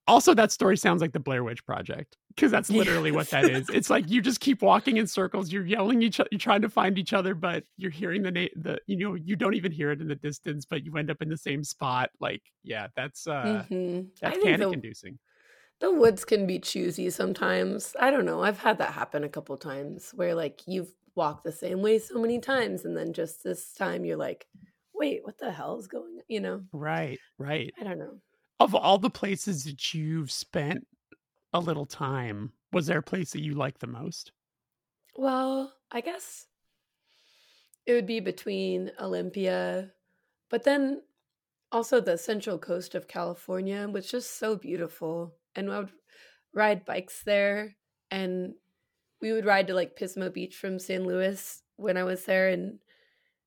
S1: Also, that story sounds like the Blair Witch Project because that's literally what that is. It's like you just keep walking in circles. You're yelling each, other. you're trying to find each other, but you're hearing the name. The you know you don't even hear it in the distance, but you end up in the same spot. Like, yeah, that's uh,
S2: Mhm.
S1: That's panic inducing.
S2: The woods can be choosy sometimes. I don't know. I've had that happen a couple times where like you've walked the same way so many times and then just this time you're like, "Wait, what the hell is going on?" You know?
S1: Right, right.
S2: I don't know.
S1: Of all the places that you've spent a little time, was there a place that you liked the most?
S2: Well, I guess it would be between Olympia, but then also the central coast of California, which is just so beautiful. And I would ride bikes there, and we would ride to like Pismo Beach from San Luis when I was there, and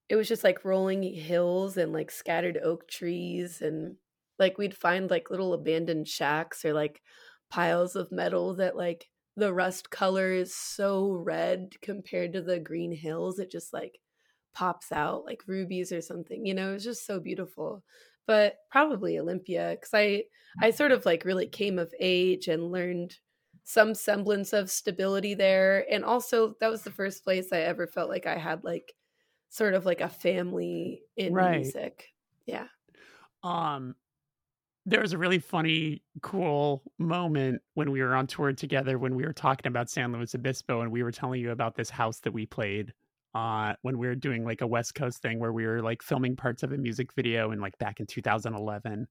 S2: it was just like rolling hills and like scattered oak trees, and like we'd find like little abandoned shacks or like piles of metal that like the rust color is so red compared to the green hills it just like pops out like rubies or something you know it's just so beautiful. But probably olympia because i i sort of like really came of age and learned some semblance of stability there and also that was the first place i ever felt like i had like sort of like a family in
S1: Right.
S2: music. Yeah.
S1: Um, there was a really funny, cool moment when we were on tour together when we were talking about San Luis Obispo and we were telling you about this house that we played uh when we were doing like a West Coast thing where we were like filming parts of a music video and like back in 2011.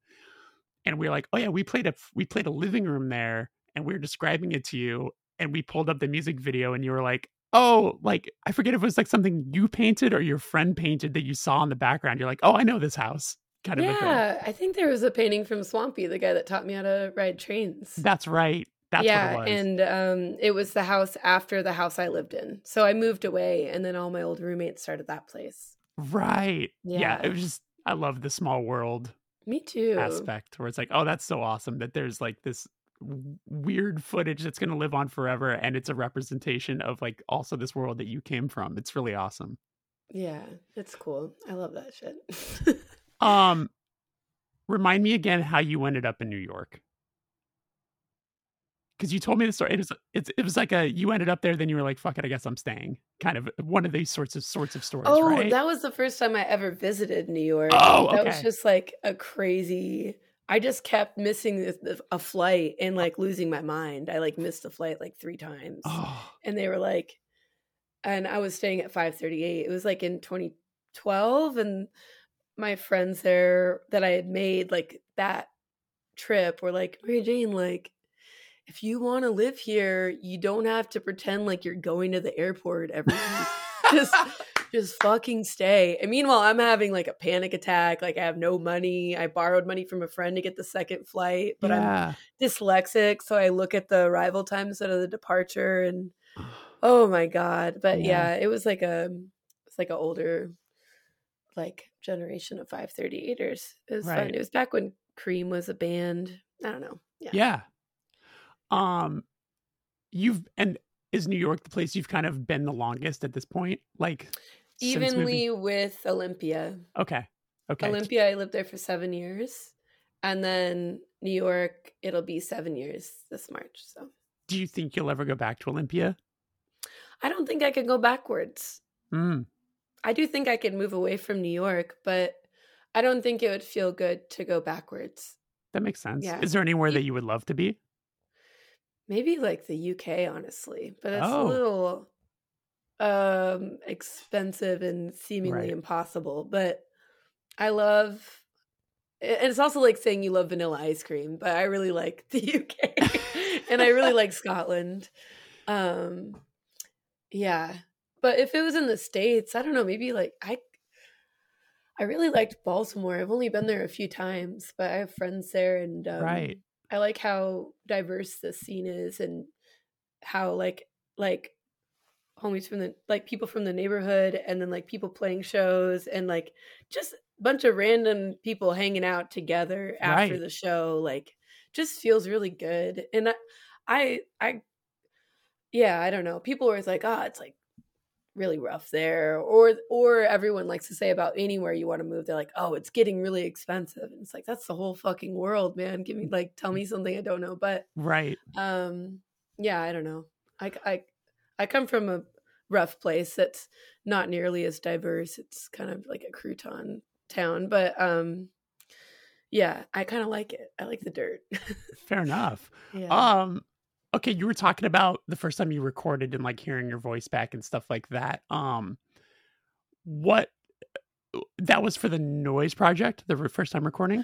S1: And we were like, "Oh yeah, we played a we played a living room there and we were describing it to you and we pulled up the music video and you were like, "Oh, like I forget if it was like something you painted or your friend painted that you saw in the background. You're like, "Oh, I know this house." Kind of
S2: yeah i think there was a painting from swampy the guy that taught me how to ride trains
S1: That's right. That's
S2: yeah,
S1: what it was.
S2: and um, it was the house after the house I lived in. So I moved away, and then all my old roommates started that place.
S1: right. Yeah.
S2: Yeah.
S1: It was just I love the small world
S2: Me too.
S1: aspect where it's like, oh, that's so awesome that there's like this weird footage that's going to live on forever and it's a representation of like also this world that you came from. It's really awesome.
S2: Yeah, it's cool. I love that shit. [LAUGHS]
S1: Um remind me again how you ended up in New York. Cuz you told me the story. It was it's, it was like a you ended up there then you were like fuck it I guess I'm staying. Kind of one of these sorts of sorts of stories,
S2: oh,
S1: right?
S2: that was the first time I ever visited New York.
S1: Oh,
S2: that was just like a crazy. I just kept missing a flight and like losing my mind. I like missed a flight like three times.
S1: oh,
S2: and they were like and i was staying at 538 it was like in 2012 and my friends there that i had made like that trip were like mary jane like if you want to live here you don't have to pretend like you're going to the airport every week. [LAUGHS] Just just fucking stay. And meanwhile i'm having like a panic attack like i have no money. I borrowed money from a friend to get the second flight but i'm dyslexic, so I look at the arrival time instead of the departure, and oh my god! But
S1: Yeah.
S2: yeah, it was like a it's like an older like generation of five thirty eighters. It was fun. It was back when Cream was a band. I don't know. Yeah.
S1: Yeah. Um, you've and is New York the place you've kind of been the longest at this point? Like
S2: Evenly with Olympia.
S1: Okay. Okay.
S2: Olympia, I lived there for seven years. And then New York, it'll be seven years this March. So
S1: Do you think you'll ever go back to Olympia?
S2: I don't think I can go backwards.
S1: Mm.
S2: I do think I could move away from New York, but I don't think it would feel good to go backwards.
S1: That makes sense.
S2: Yeah.
S1: Is there anywhere that you would love to be?
S2: Maybe like the UK, honestly, but it's
S1: Oh.
S2: a little um expensive and seemingly
S1: Right.
S2: impossible. But I love and it's also like saying you love vanilla ice cream, but I really like [LAUGHS] the UK and I really like [LAUGHS] Scotland. Um yeah. But if it was in the States, I don't know, maybe like I I really liked Baltimore. I've only been there a few times, but I have friends there and um,
S1: Right.
S2: I like how diverse the scene is and how like like homies from the like people from the neighborhood and then like people playing shows and like just a bunch of random people hanging out together after
S1: Right.
S2: the show like just feels really good and I I I yeah, I don't know. People are always like, "Ah, it's like really rough there." Or or everyone likes to say about anywhere you want to move, they're like, "Oh, it's getting really expensive." And it's like, "That's the whole fucking world, man. Give me like tell me something I don't know." But
S1: Right.
S2: um yeah, I don't know. I I I come from a rough place that's not nearly as diverse. It's kind of like a crouton town, but um yeah, I kind of like it. I like the dirt. [LAUGHS]
S1: Fair enough.
S2: yeah.
S1: Um okay, you were talking about the first time you recorded and like hearing your voice back and stuff like that. Um what that was for the noise project, the first time recording?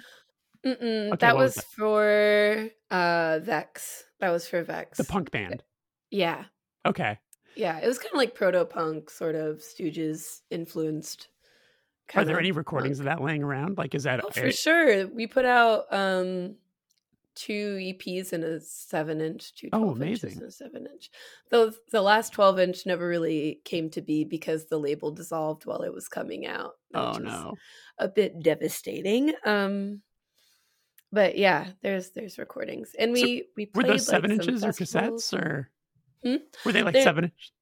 S2: Mm-mm,
S1: Okay,
S2: that
S1: was
S2: was
S1: that?
S2: for uh VEXX. That was for VEXX.
S1: The punk band.
S2: Yeah.
S1: Okay.
S2: Yeah. It was kind of like proto punk, sort of Stooges influenced.
S1: Are there any recordings
S2: punk.
S1: of that laying around? Like is that
S2: Oh, for sure. We put out um two EPs and a seven inch, two
S1: Oh,
S2: 12 inches
S1: amazing.
S2: and a seven inch. Though the last 12 inch never really came to be because the label dissolved while it was coming out.
S1: Oh no.
S2: A bit devastating. Um but yeah, there's there's recordings. And
S1: So
S2: we we
S1: Were those seven
S2: like,
S1: inches or cassettes or
S2: Hmm?
S1: were they like
S2: They're-
S1: seven inch?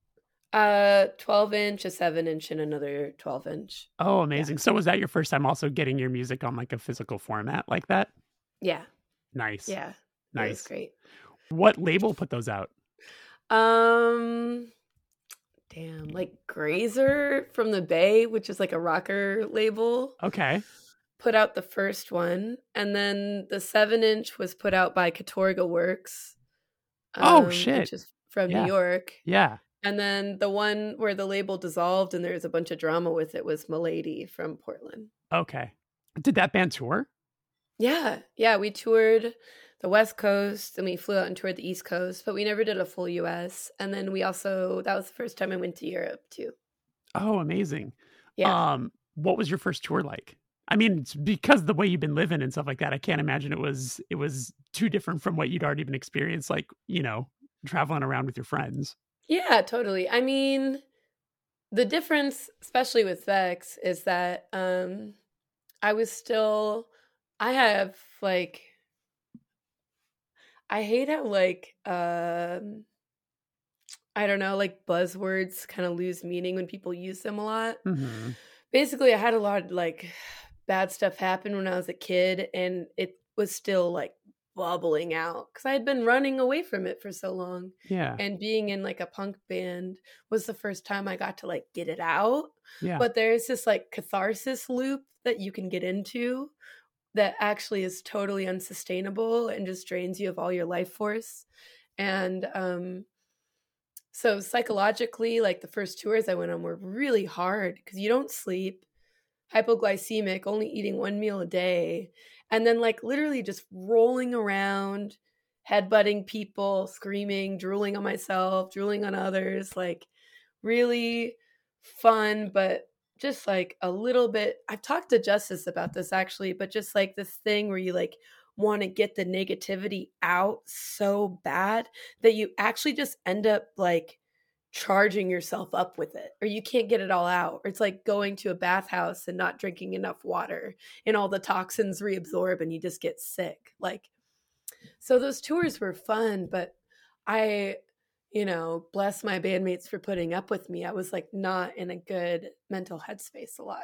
S2: Uh, twelve inch, a seven inch, and another twelve inch.
S1: Oh, amazing. So was that your first time also getting your music on like a physical format like that?
S2: Yeah,
S1: Nice.
S2: yeah, was
S1: Nice.
S2: great.
S1: What label put those out?
S2: Um, damn, like Grazer from the Bay, which is like a rocker label,
S1: Okay.
S2: put out the first one, and then the seven inch was put out by Katorga Works.
S1: Oh,
S2: um,
S1: shit.
S2: Which is from
S1: Yeah.
S2: New York.
S1: Yeah.
S2: And then the one where the label dissolved and there's a bunch of drama with it was M'lady from Portland.
S1: Okay. Did that band tour?
S2: Yeah, yeah, we toured the West Coast and we flew out and toured the East Coast, but we never did a full US. And then we also that was the first time I went to Europe too.
S1: Oh, amazing.
S2: Yeah.
S1: Um, what was your first tour like? I mean, it's because the way you've been living and stuff like that, I can't imagine it was it was too different from what you'd already been experienced, like, you know, traveling around with your friends.
S2: yeah, totally. I mean, the difference, especially with VEXX, is that um I was still I have like I hate how like um I don't know, like buzzwords kind of lose meaning when people use them a lot.
S1: Mhm.
S2: basically i had a lot of like bad stuff happen when i was a kid and it was still like bubbling out because i had been running away from it for so long
S1: Yeah.
S2: and being in like a punk band was the first time i got to like get it out
S1: Yeah.
S2: but there's this like catharsis loop that you can get into that actually is totally unsustainable and just drains you of all your life force. And um so psychologically like the first tours i went on were really hard because you don't sleep hypoglycemic only eating one meal a day and then like literally just rolling around headbutting people screaming drooling on myself drooling on others like really fun but just like a little bit i've talked to justice about this actually but just like this thing where you like want to get the negativity out so bad that you actually just end up like charging yourself up with it or you can't get it all out or it's like going to a bathhouse and not drinking enough water and all the toxins reabsorb and you just get sick like So those tours were fun, but I, you know, bless my bandmates for putting up with me. I was like not in a good mental headspace a lot.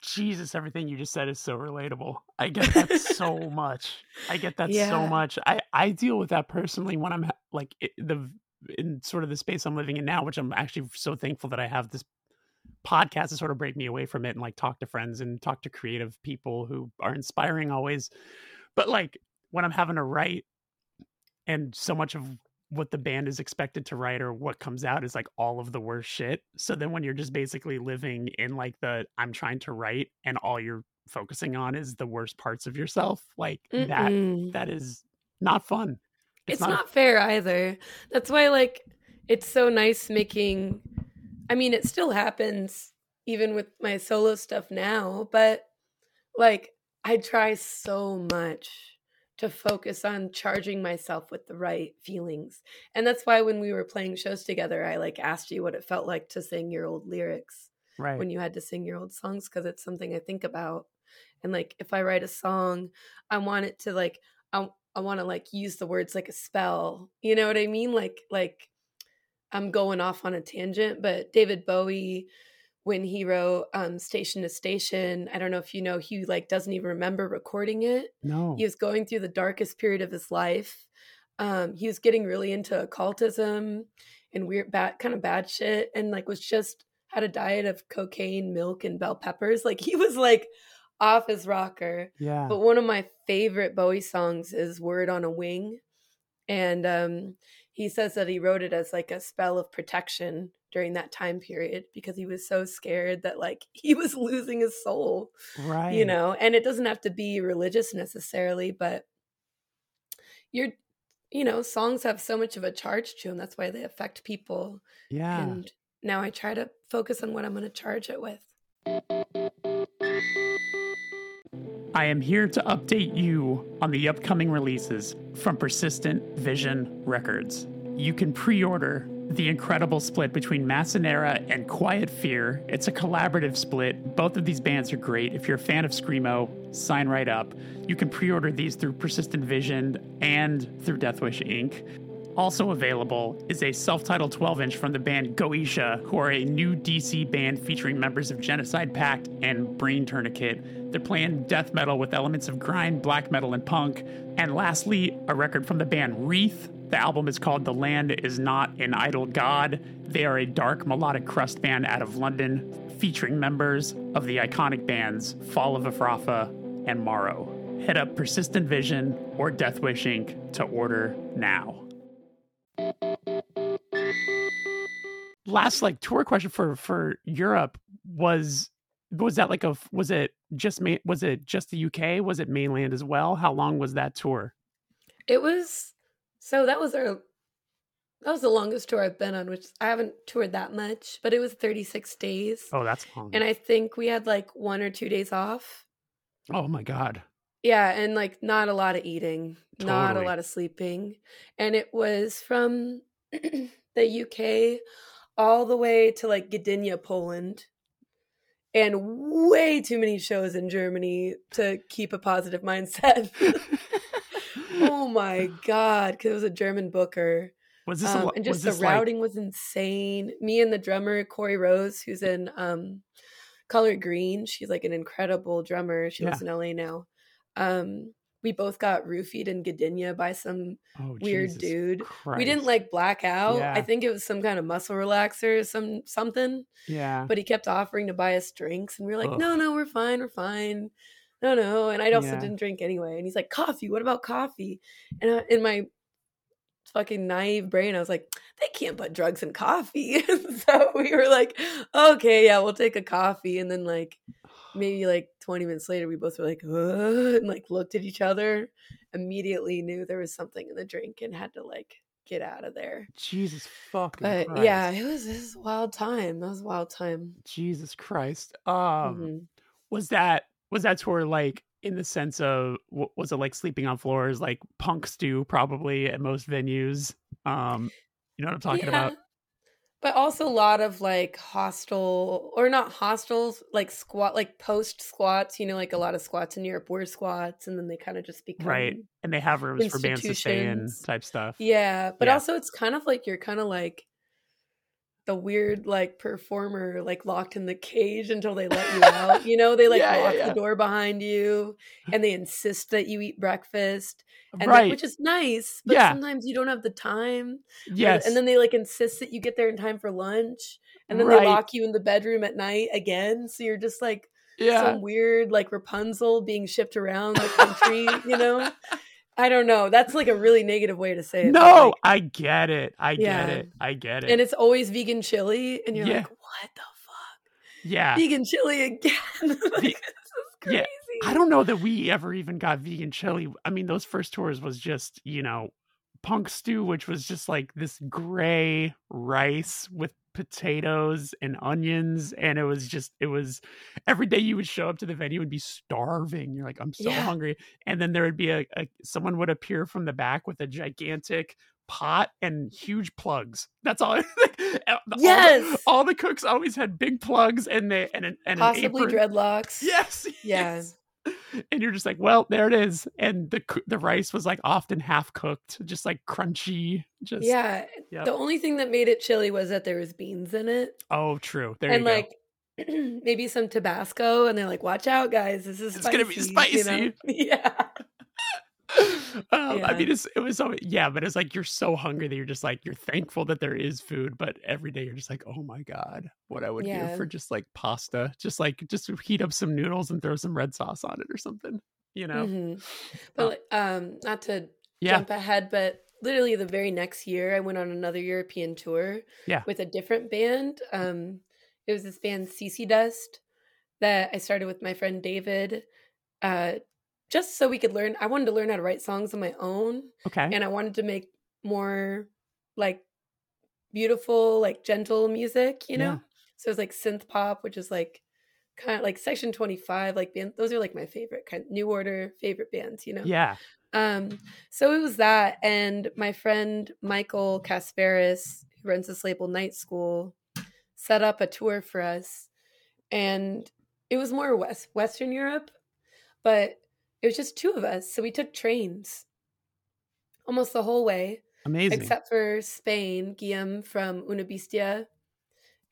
S1: Jesus, everything you just said is so relatable. I get that so [LAUGHS] much. I get that
S2: Yeah.
S1: so much. I I deal with that personally when I'm like the in sort of the space I'm living in now, which I'm actually so thankful that I have this podcast to sort of break me away from it and like talk to friends and talk to creative people who are inspiring always. But like when I'm having to write and so much of what the band is expected to write or what comes out is like all of the worst shit. So then when you're just basically living in like the I'm trying to write and all you're focusing on is the worst parts of yourself, like that
S2: Mm-mm.
S1: that is not fun.
S2: it's, not, fair either. That's why like it's so nice making I mean it still happens even with my solo stuff now, but like I try so much to focus on charging myself with the right feelings. And that's why when we were playing shows together, I like asked you what it felt like to sing your old lyrics
S1: right.
S2: when you had to sing your old songs because it's something I think about. And like if I write a song, I want it to like I I want to like use the words like a spell. You know what I mean? Like like I'm going off on a tangent, but David Bowie when he wrote um Station to Station, I don't know if you know he like doesn't even remember recording it.
S1: no.
S2: He was going through the darkest period of his life. Um, he was getting really into occultism and weird, bad, kind of bad shit, and like was just had a diet of cocaine, milk, and bell peppers. Like he was like off his rocker.
S1: yeah.
S2: But one of my favorite Bowie songs is "Word on a Wing," and um, he says that he wrote it as like a spell of protection during that time period because he was so scared that like [LAUGHS] he was losing his soul
S1: right.
S2: you know and it doesn't have to be religious necessarily but you're you know songs have so much of a charge to them that's why they affect people
S1: Yeah.
S2: and now i try to focus on what i'm going to charge it with
S1: I am here to update you on the upcoming releases from Persistent Vision Records. You can pre order the incredible split between Massa Nera and Quiet Fear. It's a collaborative split. Both of these bands are great. If you're a fan of Screamo, sign right up. You can pre order these through Persistent Vision and through Deathwish Inc. Also available is a self titled 12 inch from the band Goisha, who are a new DC band featuring members of Genocide Pact and Brain Tourniquet. They're playing death metal with elements of grind, black metal, and punk. And lastly, a record from the band Wreath. The album is called The Land Is Not an Idle God. They are a dark melodic crust band out of London, featuring members of the iconic bands Fall of Efrafa and Morrow. Hit up Persistent Vision or Deathwish Inc. to order now. last like tour question for for Europe was was that like a was it just was it just the UK was it mainland as well how long was that tour
S2: it was so that was our that was the longest tour i've been on which i haven't toured that much but it was 36 days
S1: oh that's long
S2: and i think we had like one or two days off
S1: oh my god
S2: Yeah, and like not a lot of eating, not a lot of sleeping. And it was from [CLEARS THROAT] the UK all the way to like Gdynia, Poland. And way too many shows in Germany to keep a positive [LAUGHS] mindset. Oh my god, cuz it was a German booker.
S1: was this a,
S2: Um,
S1: lo-
S2: and
S1: was
S2: just the
S1: this like
S2: routing was insane. Me and the drummer Corey Rose, who's in um, Color Green, she's like an incredible drummer. She lives in LA now. Um, we both got roofied in Gdynia by some
S1: oh,
S2: weird
S1: Jesus
S2: dude.
S1: Christ.
S2: We didn't like black out.
S1: Yeah.
S2: I think it was some kind of muscle relaxer, some something.
S1: yeah
S2: But he kept offering to buy us drinks, and we were like,
S1: Ugh.
S2: "No, no, we're fine, we're fine." No, no, and I also
S1: Yeah.
S2: didn't drink anyway. And he's like, "Coffee? What about coffee?" And I, in my fucking naive brain, I was like, "They can't put drugs in coffee." [LAUGHS] so we were like, "Okay, yeah, we'll take a coffee." And then like maybe like 20 minutes later, we both were like, "Ugh," and like looked at each other, immediately knew there was something in the drink, and had to like get out of there.
S1: Jesus fucking
S2: But
S1: Christ.
S2: yeah, it was, this wild time. That was a wild time.
S1: Jesus Christ um
S2: Mhm.
S1: was that was that tour like in the sense of was it like sleeping on floors like punks do probably at most venues um you know what i'm talking about
S2: but also a lot of like hostel or not hostels, like squat, like post squats. You know, like a lot of squats in Europe were squats, and then they kind of just become
S1: right, and they have rooms for bands to stay in type stuff.
S2: Yeah, but
S1: Yeah.
S2: also it's kind of like you're kind of like the weird like performer like locked in the cage until they let you out. You know, they [LAUGHS] like
S1: Yeah, yeah,
S2: lock
S1: yeah.
S2: the door behind you [SIGHS] and they insist that you eat breakfast. And
S1: right.
S2: which is nice, but
S1: Yeah.
S2: sometimes you don't have the time.
S1: yes.
S2: And then they like insist that you get there in time for lunch. And then
S1: Right.
S2: they lock you in the bedroom at night again. So you're just like
S1: yeah.
S2: some weird like Rapunzel being shipped around the country, you know? [LAUGHS] [LAUGHS] I don't know. That's like a really negative way to say it.
S1: no,
S2: like,
S1: I get it. I
S2: Yeah.
S1: get it. I get it.
S2: and it's always vegan chili, and you're
S1: Yeah.
S2: like, what the fuck?
S1: yeah.
S2: Vegan chili again? [LAUGHS] like, this is crazy.
S1: Yeah, I don't know that we ever even got vegan chili. I mean, those first tours was just, you know, punk stew, which was just like this gray rice with potatoes and onions. And it was just, it was every day you would show up to the venue and be starving. You're like, I'm so
S2: Yeah.
S1: hungry. And then there would be a, a, someone would appear from the back with a gigantic pot and huge plugs. That's all. [LAUGHS] all the-
S2: Yes.
S1: all the cooks always had big plugs and they and an, and an
S2: Possibly
S1: apron.
S2: dreadlocks.
S1: Yes. [LAUGHS]
S2: Yeah.
S1: yes. And you're just like, well, there it is. And the the rice was like often half cooked, just like crunchy. Just
S2: Yeah.
S1: Yep.
S2: The only thing that made it chili was that there was beans in it.
S1: Oh, true. There
S2: and
S1: you go.
S2: like [CLEARS THROAT] maybe some Tabasco, and they're like, "Watch out, guys! This is
S1: It's
S2: spicy."
S1: gonna be [LAUGHS]
S2: you know?
S1: spicy. [LAUGHS]
S2: Yeah,
S1: um, I mean, it's, it was so yeah, but it's like you're so hungry that you're just like you're thankful that there is food, but every day you're just like, oh my god, what I would
S2: Yeah.
S1: do for just like pasta, just like just heat up some noodles and throw some red sauce on it or something, you know?
S2: Mhm. but
S1: Oh.
S2: um, not to
S1: Yeah,
S2: jump ahead, but literally the very next year, I went on another European tour.
S1: Yeah.
S2: with a different band. Um, it was this band CC Dust that I started with my friend David. Uh, just so we could learn. I wanted to learn how to write songs on my own.
S1: okay,
S2: and I wanted to make more like beautiful, like gentle music, you know?
S1: Yeah.
S2: So it was like synth pop, which is like kind of like section 25, like band those are like my favorite kind New Order favorite bands, you know?
S1: yeah,
S2: Um, so it was that, and my friend Michael Kasparis, who runs this label Night School, set up a tour for us, and it was more West Western Europe, but it was just two of us, so we took trains almost the whole way,
S1: amazing.
S2: except for Spain. Guillaume from Una Bestia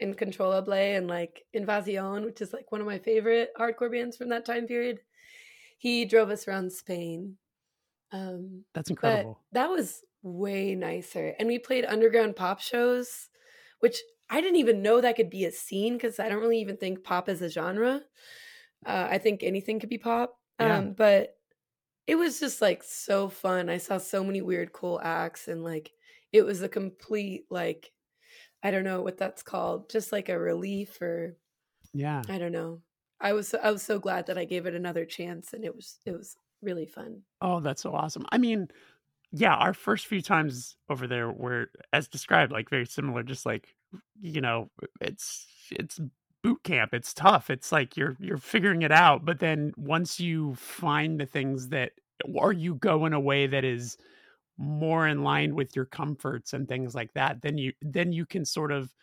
S2: Incontrolable and like Invasion, which is like one of my favorite hardcore bands from that time period. He drove us around Spain. Um,
S1: That's incredible.
S2: that was way nicer. And we played underground pop shows, which I didn't even know that could be a scene because I don't really even think pop is a genre. Uh, I think anything could be pop.
S1: Yeah.
S2: Um, but it was just like so fun. I saw so many weird, cool acts, and like it was a complete like I don't know what that's called, just like a relief or
S1: yeah.
S2: I don't know. I was I was so glad that I gave it another chance, and it was it was really fun.
S1: Oh, that's so awesome. I mean, yeah, our first few times over there were as described, like very similar, just like you know, it's it's boot camp. It's tough. It's like you're you're figuring it out. But then once you find the things that or you go in a way that is more in line with your comforts and things like that, then you then you can sort of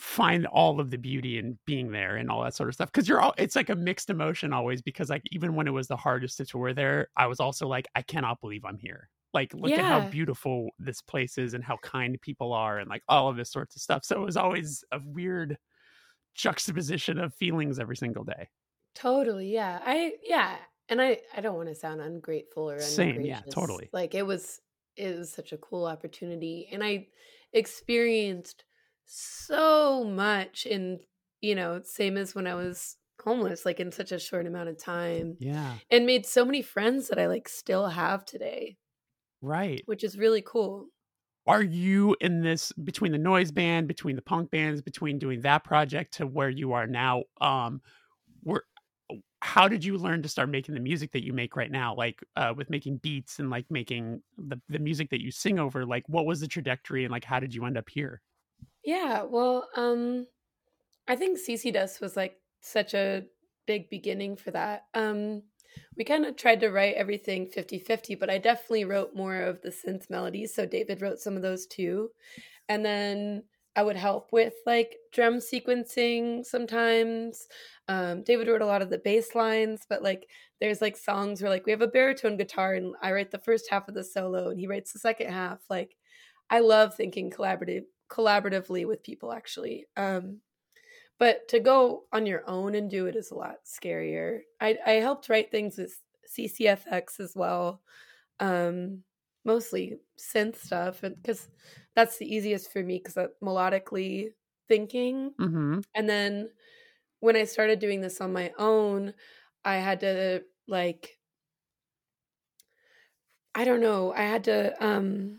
S1: find all of the beauty in being there and all that sort of stuff because you're all it's like a mixed emotion always because like even when it was the hardest to tour there i was also like i cannot believe i'm here like look at how beautiful this place is and how kind people are and like all of this sorts of stuff so it was always a weird juxtaposition of feelings every single day
S2: Totally, yeah. I yeah, and I I don't want to sound ungrateful or
S1: Same, yeah, totally.
S2: Like it was it was such a cool opportunity, and I experienced so much in you know same as when I was homeless, like in such a short amount of time,
S1: yeah
S2: and made so many friends that I like still have today,
S1: right
S2: which is really cool.
S1: Are you in this between the noise band between the punk bands between doing that project to where you are now um where how did you learn to start making the music that you make right now like uh with making beats and like making the, the music that you sing over like what was the trajectory and like how did you end up here
S2: Yeah, well, um I think CC Dust was like such a big beginning for that. Um we kind of tried to write everything 50-50, but I definitely wrote more of the synth melodies, so David wrote some of those too. And then I would help with like drum sequencing sometimes. Um, David wrote a lot of the bass lines, but like there's like songs where like we have a baritone guitar and I write the first half of the solo and he writes the second half. Like I love thinking collaborative collaboratively with people actually. Um, but to go on your own and do it is a lot scarier. I, I helped write things with CCFX as well, um, mostly synth stuff, and because that's the easiest for me because melodically thinking.
S1: Mm-hmm.
S2: And then when I started doing this on my own, I had to like I don't know, I had to um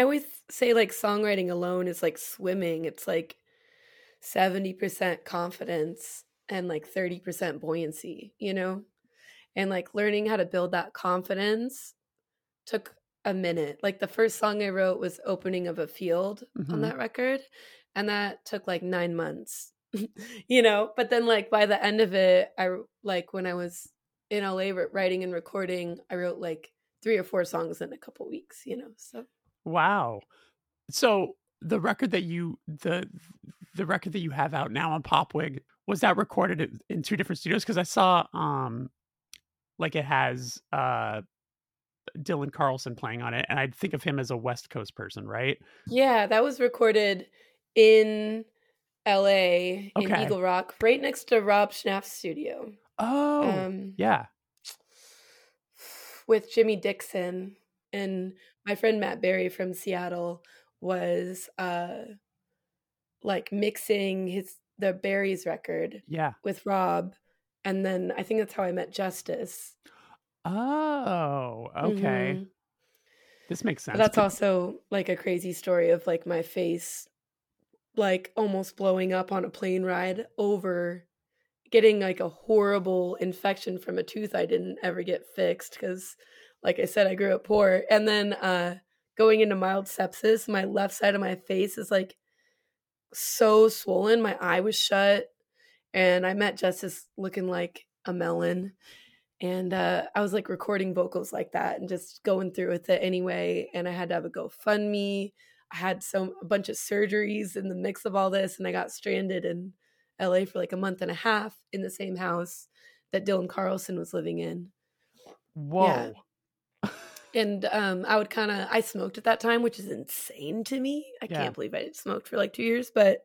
S2: I always say like songwriting alone is like swimming. It's like 70% confidence and like 30% buoyancy, you know? And like learning how to build that confidence took a minute. Like the first song I wrote was Opening of a Field
S1: Mhm.
S2: on that record. And that took like nine months, [LAUGHS] you know? But then, like, by the end of it, I like when I was in LA writing and recording, I wrote like three or four songs in a couple weeks, you know? So,
S1: Wow. So the record that you the the record that you have out now on Pop Wig was that recorded in- two different studios? Because I saw um like it has uh Dylan Carlson playing on it, and I think of him as a West Coast person, right?
S2: yeah, that was recorded in LA in Eagle Rock, right next to Rob Schnapf's studio.
S1: Oh,
S2: Um,
S1: yeah.
S2: with Jimmy Dixon and my friend Matt Berry from Seattle was uh like mixing his the Berries record
S1: Yeah.
S2: with Rob and then I think that's how I met Justice.
S1: Oh, okay.
S2: Mhm.
S1: This makes sense.
S2: But that's also like a crazy story of like my face like almost blowing up on a plane ride over getting like a horrible infection from a tooth I didn't ever get fixed cuz like I said I grew up poor and then uh going into mild sepsis my left side of my face is like so swollen my eye was shut and I met Justice looking like a melon and uh, I was like recording vocals like that and just going through with it anyway. And I had to have a GoFundMe. I had some a bunch of surgeries in the mix of all this, and I got stranded in LA for like a month and a half in the same house that Dylan Carlson was living in.
S1: Whoa.
S2: And um, I would kind of I smoked at that time, which is insane to me. I
S1: Yeah.
S2: can't believe I smoked for like two years, but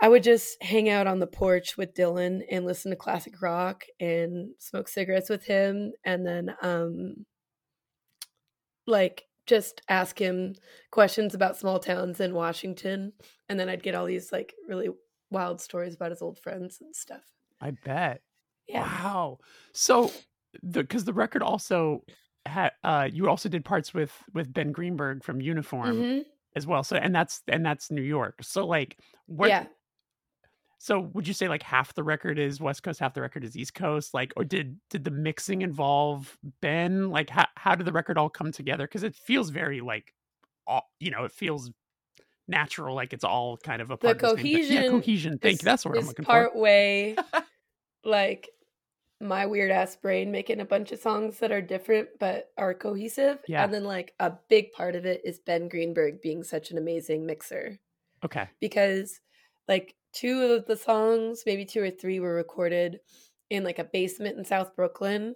S2: I would just hang out on the porch with Dylan and listen to classic rock and smoke cigarettes with him, and then um, like just ask him questions about small towns in Washington, and then I'd get all these like really wild stories about his old friends and stuff.
S1: I bet.
S2: Yeah.
S1: Wow. So the because the record also had uh you also did parts with with Ben Greenberg from Uniform
S2: Mhm.
S1: as well. So and that's and that's New York. So like what
S2: Yeah.
S1: so would you say like half the record is West Coast, half the record is East Coast? Like or did did the mixing involve Ben? Like how how did the record all come together? Because it feels very like all you know, it feels natural, like it's all kind of a part of the same thing. Yeah,
S2: cohesion
S1: cohesion. Thank you. That's what I'm looking
S2: part
S1: for.
S2: way [LAUGHS] like my weird ass brain making a bunch of songs that are different but are cohesive.
S1: Yeah.
S2: And then like a big part of it is Ben Greenberg being such an amazing mixer
S1: Okay.
S2: because like two of the songs, maybe two or three were recorded in like a basement in South Brooklyn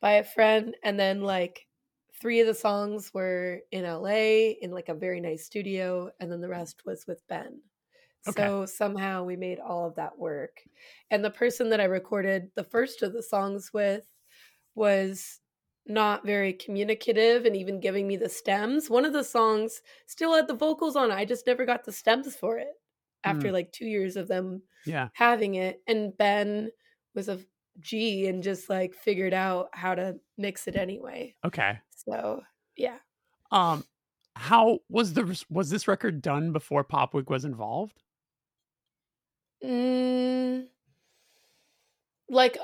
S2: by a friend and then like three of the songs were in LA in like a very nice studio and then the rest was with Ben.
S1: Okay.
S2: So somehow we made all of that work. And the person that I recorded the first of the songs with was not very communicative and even giving me the stems. One of the songs still had the vocals on. it. I just never got the stems for it after like 2 years of them
S1: Yeah.
S2: having it and Ben was a G and just like figured out how to mix it anyway.
S1: Okay.
S2: So, yeah.
S1: Um, how was the was this record done before Pop Wig was involved?
S2: Mm, like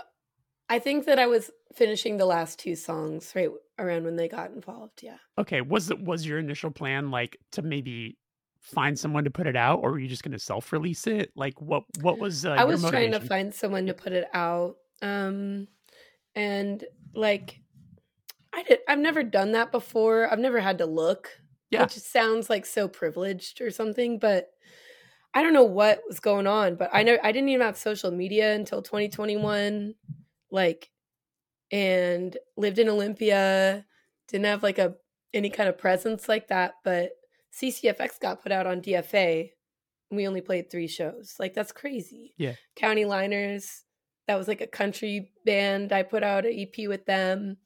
S2: I think that I was finishing the last two songs right around when they got involved. Yeah.
S1: Okay, was it was your initial plan like to maybe find someone to put it out, or were you just going to self-release it? Like, what what was? Uh,
S2: I was trying to find someone to put it out, um, and like, I did. I've never done that before. I've never had to look.
S1: Yeah.
S2: Which sounds like so privileged or something, but I don't know what was going on. But I know I didn't even have social media until 2021. Like, and lived in Olympia. Didn't have like a any kind of presence like that, but CCFX got put out on DFA. And we only played three shows. Like that's crazy.
S1: Yeah.
S2: County Liners, that was like a country band. I put out an EP with them.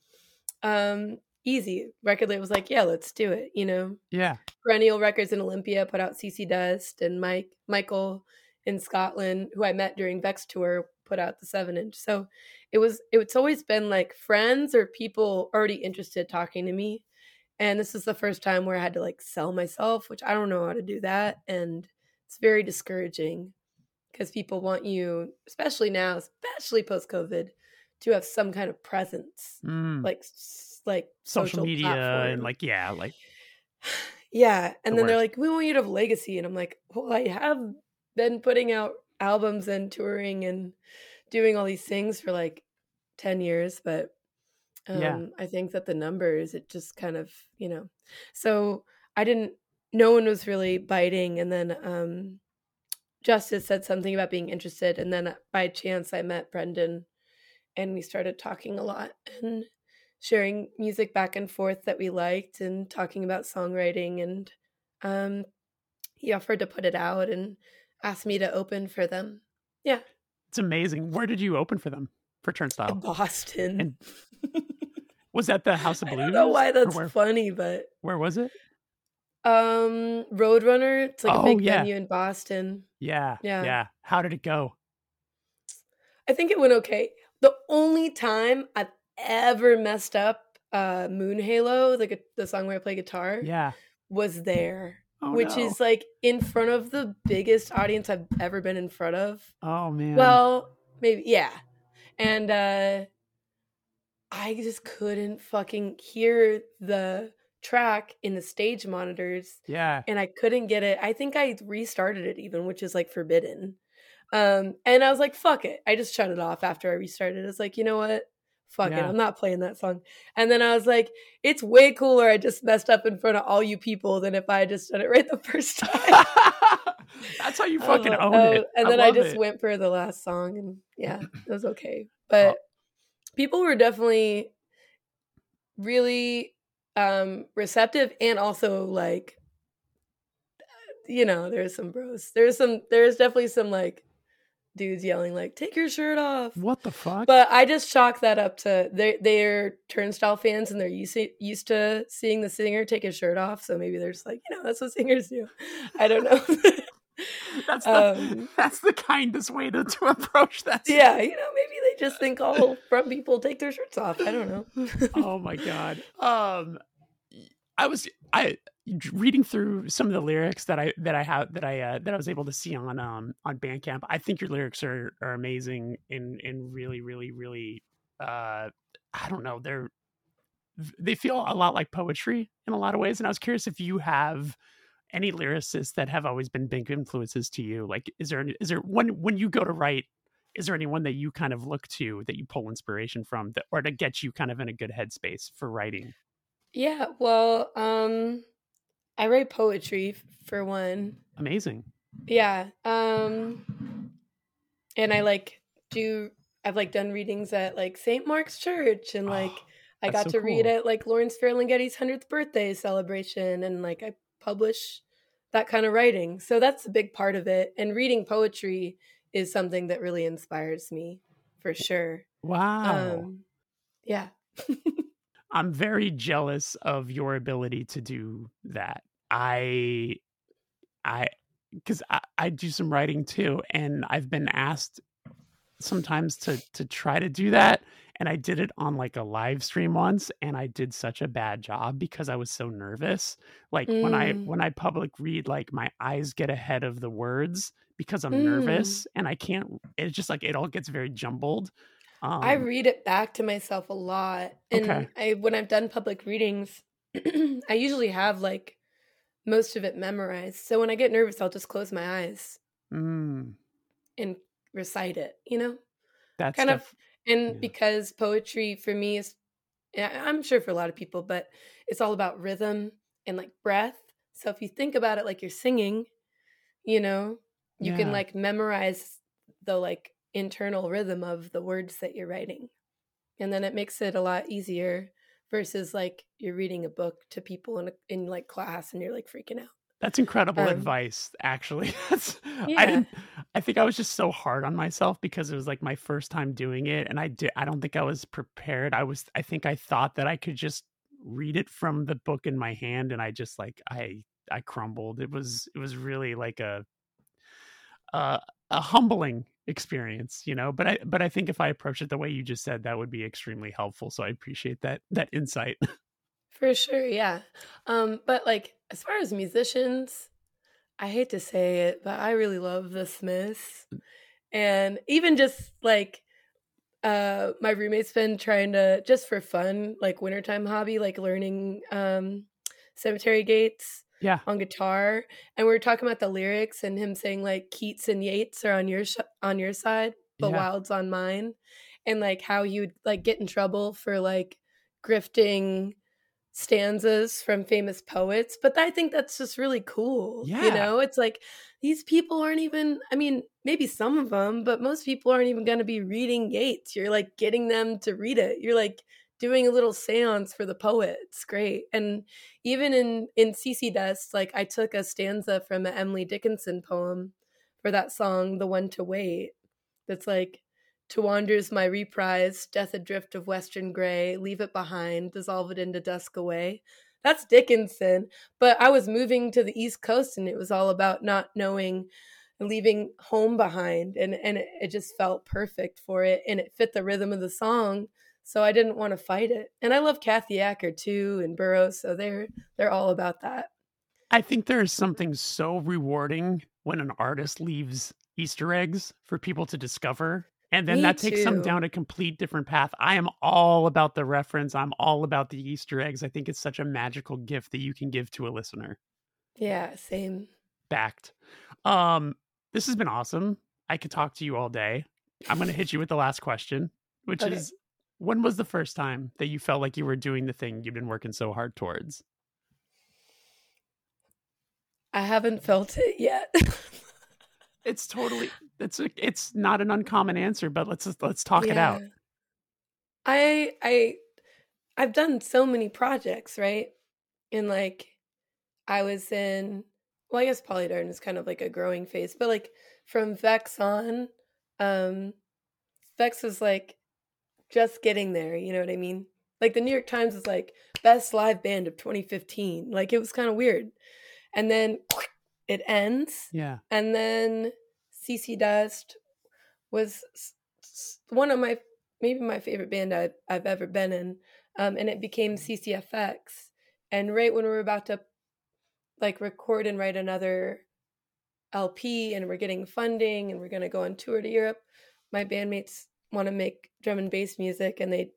S2: Um, easy. Record label was like, yeah, let's do it. You know.
S1: Yeah.
S2: Perennial Records in Olympia put out CC Dust, and Mike Michael in Scotland, who I met during VEXX tour, put out the seven inch. So it was it's always been like friends or people already interested talking to me and this is the first time where i had to like sell myself which i don't know how to do that and it's very discouraging because people want you especially now especially post covid to have some kind of presence
S1: Mm.
S2: like like
S1: social, media
S2: platform.
S1: and like yeah, like [SIGHS]
S2: yeah and
S1: The
S2: then they're like we want you to have legacy and i'm like well i have been putting out albums and touring and doing all these things for like 10 years but um
S1: Yeah.
S2: i think that the numbers it just kind of you know so i didn't no one was really biting and then um justice said something about being interested and then by chance i met brendan and we started talking a lot and sharing music back and forth that we liked and talking about songwriting and um he offered to put it out and asked me to open for them Yeah.
S1: it's amazing. Where did you open for them for
S2: in
S1: Turnstile?
S2: Boston.
S1: And [LAUGHS] Was that the House of Blues?
S2: I don't know why that's
S1: where,
S2: funny, but
S1: where was it?
S2: um Roadrunner, it's like a
S1: Oh,
S2: big
S1: yeah.
S2: venue in Boston.
S1: Yeah,
S2: Yeah.
S1: yeah. How did it go?
S2: I think it went okay. The only time I've ever messed up uh Moon Halo, the the song where I play guitar,
S1: Yeah.
S2: was there.
S1: Oh,
S2: which
S1: no.
S2: is like in front of the biggest audience I've ever been in front of.
S1: oh man.
S2: Well, maybe yeah. And uh I just couldn't fucking hear the track in the stage monitors
S1: yeah.
S2: and I couldn't get it. I think I restarted it even, which is like forbidden. Um and I was like, fuck it. I just shut it off after I restarted. it's like, you know what? Fuck it. I'm not playing that song. And then I was like, it's way cooler I just messed up in front of all you people than if I had just done it right the first [LAUGHS] time.
S1: That's how you fucking
S2: like,
S1: own
S2: oh,
S1: it.
S2: And then I,
S1: love
S2: just
S1: it.
S2: went for the last song, and yeah, [CLEARS THROAT] it was okay.
S1: Oh.
S2: But people were definitely really um receptive, and also like, you know, there's some bros. There's some. There's definitely some like dudes yelling like, "Take your shirt off."
S1: What the fuck?
S2: But I just chalk that up to they they're turnstile fans and they're used to, used to seeing the singer take his shirt off. So maybe they're just like, you know, that's what singers do. I don't know. [LAUGHS]
S1: that's the
S2: um,
S1: that's the kindest way to, to approach that.
S2: yeah, you know, maybe they just think all front people take their shirts off. I don't know. [LAUGHS]
S1: oh my god. Um, I was I reading through some of the lyrics that I that I have that I uh, that I was able to see on um on Bandcamp. I think your lyrics are are amazing and and really really really uh I don't know they're they feel a lot like poetry in a lot of ways. And I was curious if you have any lyricists that have always been big influences to you. Like, is there is there when when you go to write? Is there anyone that you kind of look to that you pull inspiration from, that or to get you kind of in a good headspace for writing?
S2: Yeah, well, um, I write poetry for one.
S1: Amazing.
S2: Yeah. Um and I like do I've like done readings at like St. Mark's Church and like
S1: Oh, [GASPS]
S2: I got
S1: so
S2: to read at like Lawrence Ferlinghetti's 100th birthday celebration and like I publish that kind of writing. So that's a big part of it. And reading poetry is something that really inspires me for sure.
S1: Wow.
S2: Um yeah. [LAUGHS]
S1: I'm very jealous of your ability to do that. I, I, because I, I do some writing too, and I've been asked sometimes to to try to do that, and I did it on like a live stream once, and I did such a bad job because I was so nervous. Like when I
S2: Mm.
S1: when I public read, like my eyes get ahead of the words because I'm
S2: Mm.
S1: nervous, and I can't. It's just like it all gets very jumbled. Um,
S2: I read it back to myself a lot. And
S1: Okay.
S2: I when I've done public readings, [CLEARS THROAT] I usually have like most of it memorized. So when I get nervous, I'll just close my eyes
S1: Mm,
S2: and recite it, you know?
S1: that's
S2: Kind of and
S1: Yeah.
S2: because poetry for me is I'm sure for a lot of people, but it's all about rhythm and like breath. So if you think about it like you're singing, you know, you can like memorize the like internal rhythm of the words that you're writing. And then it makes it a lot easier versus like you're reading a book to people in a, in like class and you're like freaking out.
S1: That's incredible
S2: Um,
S1: advice, actually. [LAUGHS] That's I didn't I think I was just so hard on myself because it was like my first time doing it and I did I don't think I was prepared. I was I think I thought that I could just read it from the book in my hand and I just like I I crumbled. It was it was really like a uh, a humbling experience, you know, but I but I think if I approach it the way you just said that would be extremely helpful. So I appreciate that that insight. [LAUGHS]
S2: For sure, yeah. Um, but like as far as musicians, I hate to say it, but I really love the Smiths. And even just like uh my roommate's been trying to just for fun, like wintertime hobby, like learning um cemetery gates
S1: yeah.
S2: on guitar. And we were talking about the lyrics and him saying like Keats and Yeats are on your sh- on your side, but
S1: Yeah.
S2: Wilde's on mine. And like how he would like get in trouble for like grifting stanzas from famous poets but i think that's just really cool
S1: Yeah.
S2: you know it's like these people aren't even i mean maybe some of them but most people aren't even going to be reading yeats you're like getting them to read it you're like doing a little seance for the poet it's great and even in in cc dust like i took a stanza from an emily dickinson poem for that song the one to wait that's like to wander's my reprise, death adrift of western gray, leave it behind, dissolve it into dusk away. That's Dickinson. But I was moving to the East Coast and it was all about not knowing leaving home behind. And, and it, it just felt perfect for it and it fit the rhythm of the song. So I didn't want to fight it. And I love Kathy Acker too and Burroughs. So they're they're all about that.
S1: I think there is something so rewarding when an artist leaves Easter eggs for people to discover. And then
S2: Me
S1: that takes them down a complete different path. I am all about the reference. I'm all about the Easter eggs. I think it's such a magical gift that you can give to a listener.
S2: Yeah, same.
S1: Backed. Um, this has been awesome. I could talk to you all day. I'm going to hit you with the last question, which
S2: Okay.
S1: is when was the first time that you felt like you were doing the thing you've been working so hard towards?
S2: I haven't felt it yet. [LAUGHS]
S1: It's totally it's a, it's not an uncommon answer, but let's just, let's talk it out.
S2: I I I've done so many projects, right? And like I was in well, I guess Polydarn is kind of like a growing phase, but like from VEXX on, um VEXX was like just getting there, you know what I mean? Like the New York Times was like best live band of 2015. Like it was kind of weird. And then [SNIFFS] it ends
S1: Yeah.
S2: and then CC Dust was one of my maybe my favorite band I've, I've ever been in, um, and it became CCFX. And right when we were about to like record and write another LP, and we're getting funding, and we're going to go on tour to Europe, my bandmates want to make drum and bass music, and they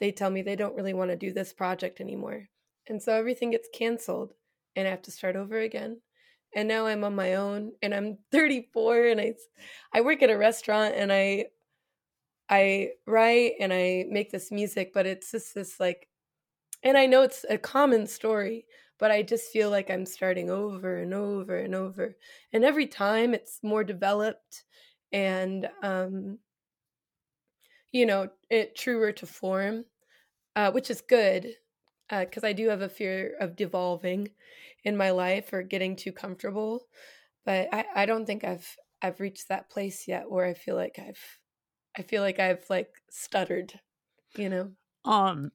S2: they tell me they don't really want to do this project anymore, and so everything gets canceled, and I have to start over again. And now I'm on my own and I'm [LAUGHS] 34 and I I work at a restaurant and I I write and I make this music but it's just this like and I know it's a common story but I just feel like I'm starting over and over and over. And every time it's more developed and um you know it truer to form uh which is good because I do have a fear of devolving in my life or getting too comfortable. But I, I don't think I've I've reached that place yet where I feel like I've I feel like I've like stuttered, you know.
S1: Um,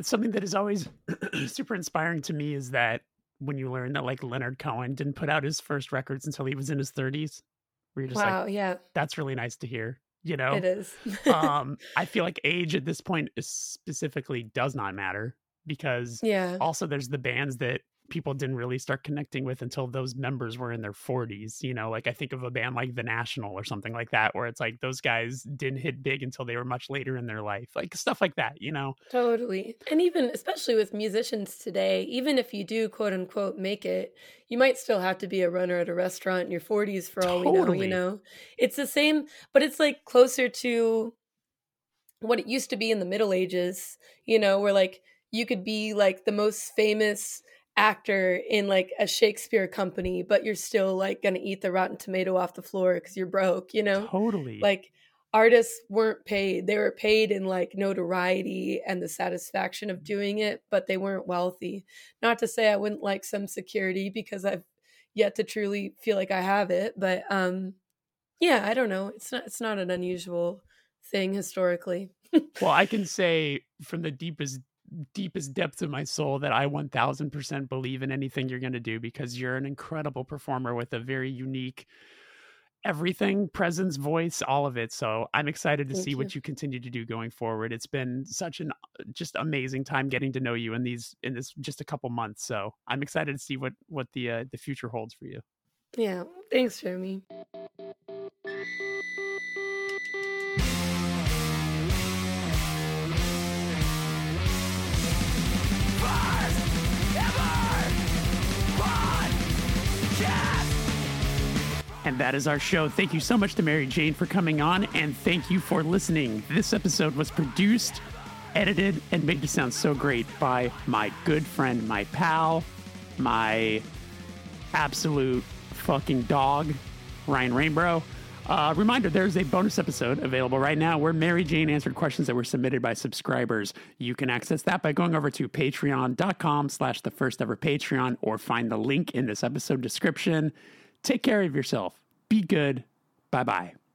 S1: something that is always [CLEARS THROAT] super inspiring to me is that when you learn that like Leonard Cohen didn't put out his first records until he was in his 30s, where you're just
S2: wow,
S1: like,
S2: yeah,
S1: that's really nice to hear. You know,
S2: it is. [LAUGHS]
S1: um, I feel like age at this point specifically does not matter because
S2: yeah.
S1: also there's the bands that people didn't really start connecting with until those members were in their 40s. You know, like I think of a band like The National or something like that, where it's like those guys didn't hit big until they were much later in their life, like stuff like that, you know?
S2: Totally. And even, especially with musicians today, even if you do quote unquote make it, you might still have to be a runner at a restaurant in your 40s for all totally. we know, you know? It's the same, but it's like closer to what it used to be in the Middle Ages, you know, where like you could be like the most famous actor in like a Shakespeare company, but you're still like going to eat the rotten tomato off the floor because you're broke, you know?
S1: Totally.
S2: Like artists weren't paid. They were paid in like notoriety and the satisfaction of doing it, but they weren't wealthy. Not to say I wouldn't like some security because I've yet to truly feel like I have it, but um yeah, I don't know. It's not it's not an unusual thing historically. [LAUGHS]
S1: well, I can say from the deepest deepest depths of my soul that I 1000% believe in anything you're going to do because you're an incredible performer with a very unique everything presence voice all of it. So i'm excited to Thank see you. what you continue to do going forward. It's been such an uh, just amazing time getting to know you in these in this just a couple months. So i'm excited to see what what the uh, the future holds for you.
S2: Yeah. Thanks jeremy
S1: And that is our show. Thank you so much to Mary Jane for coming on, and thank you for listening. This episode was produced, edited, and made to sound so great by my good friend, my pal, my absolute fucking dog, Ryan Rainbow. Uh, reminder there's a bonus episode available right now where Mary Jane answered questions that were submitted by subscribers. You can access that by going over to patreon.com slash the first ever Patreon or find the link in this episode description. Take care of yourself. Be good. Bye bye.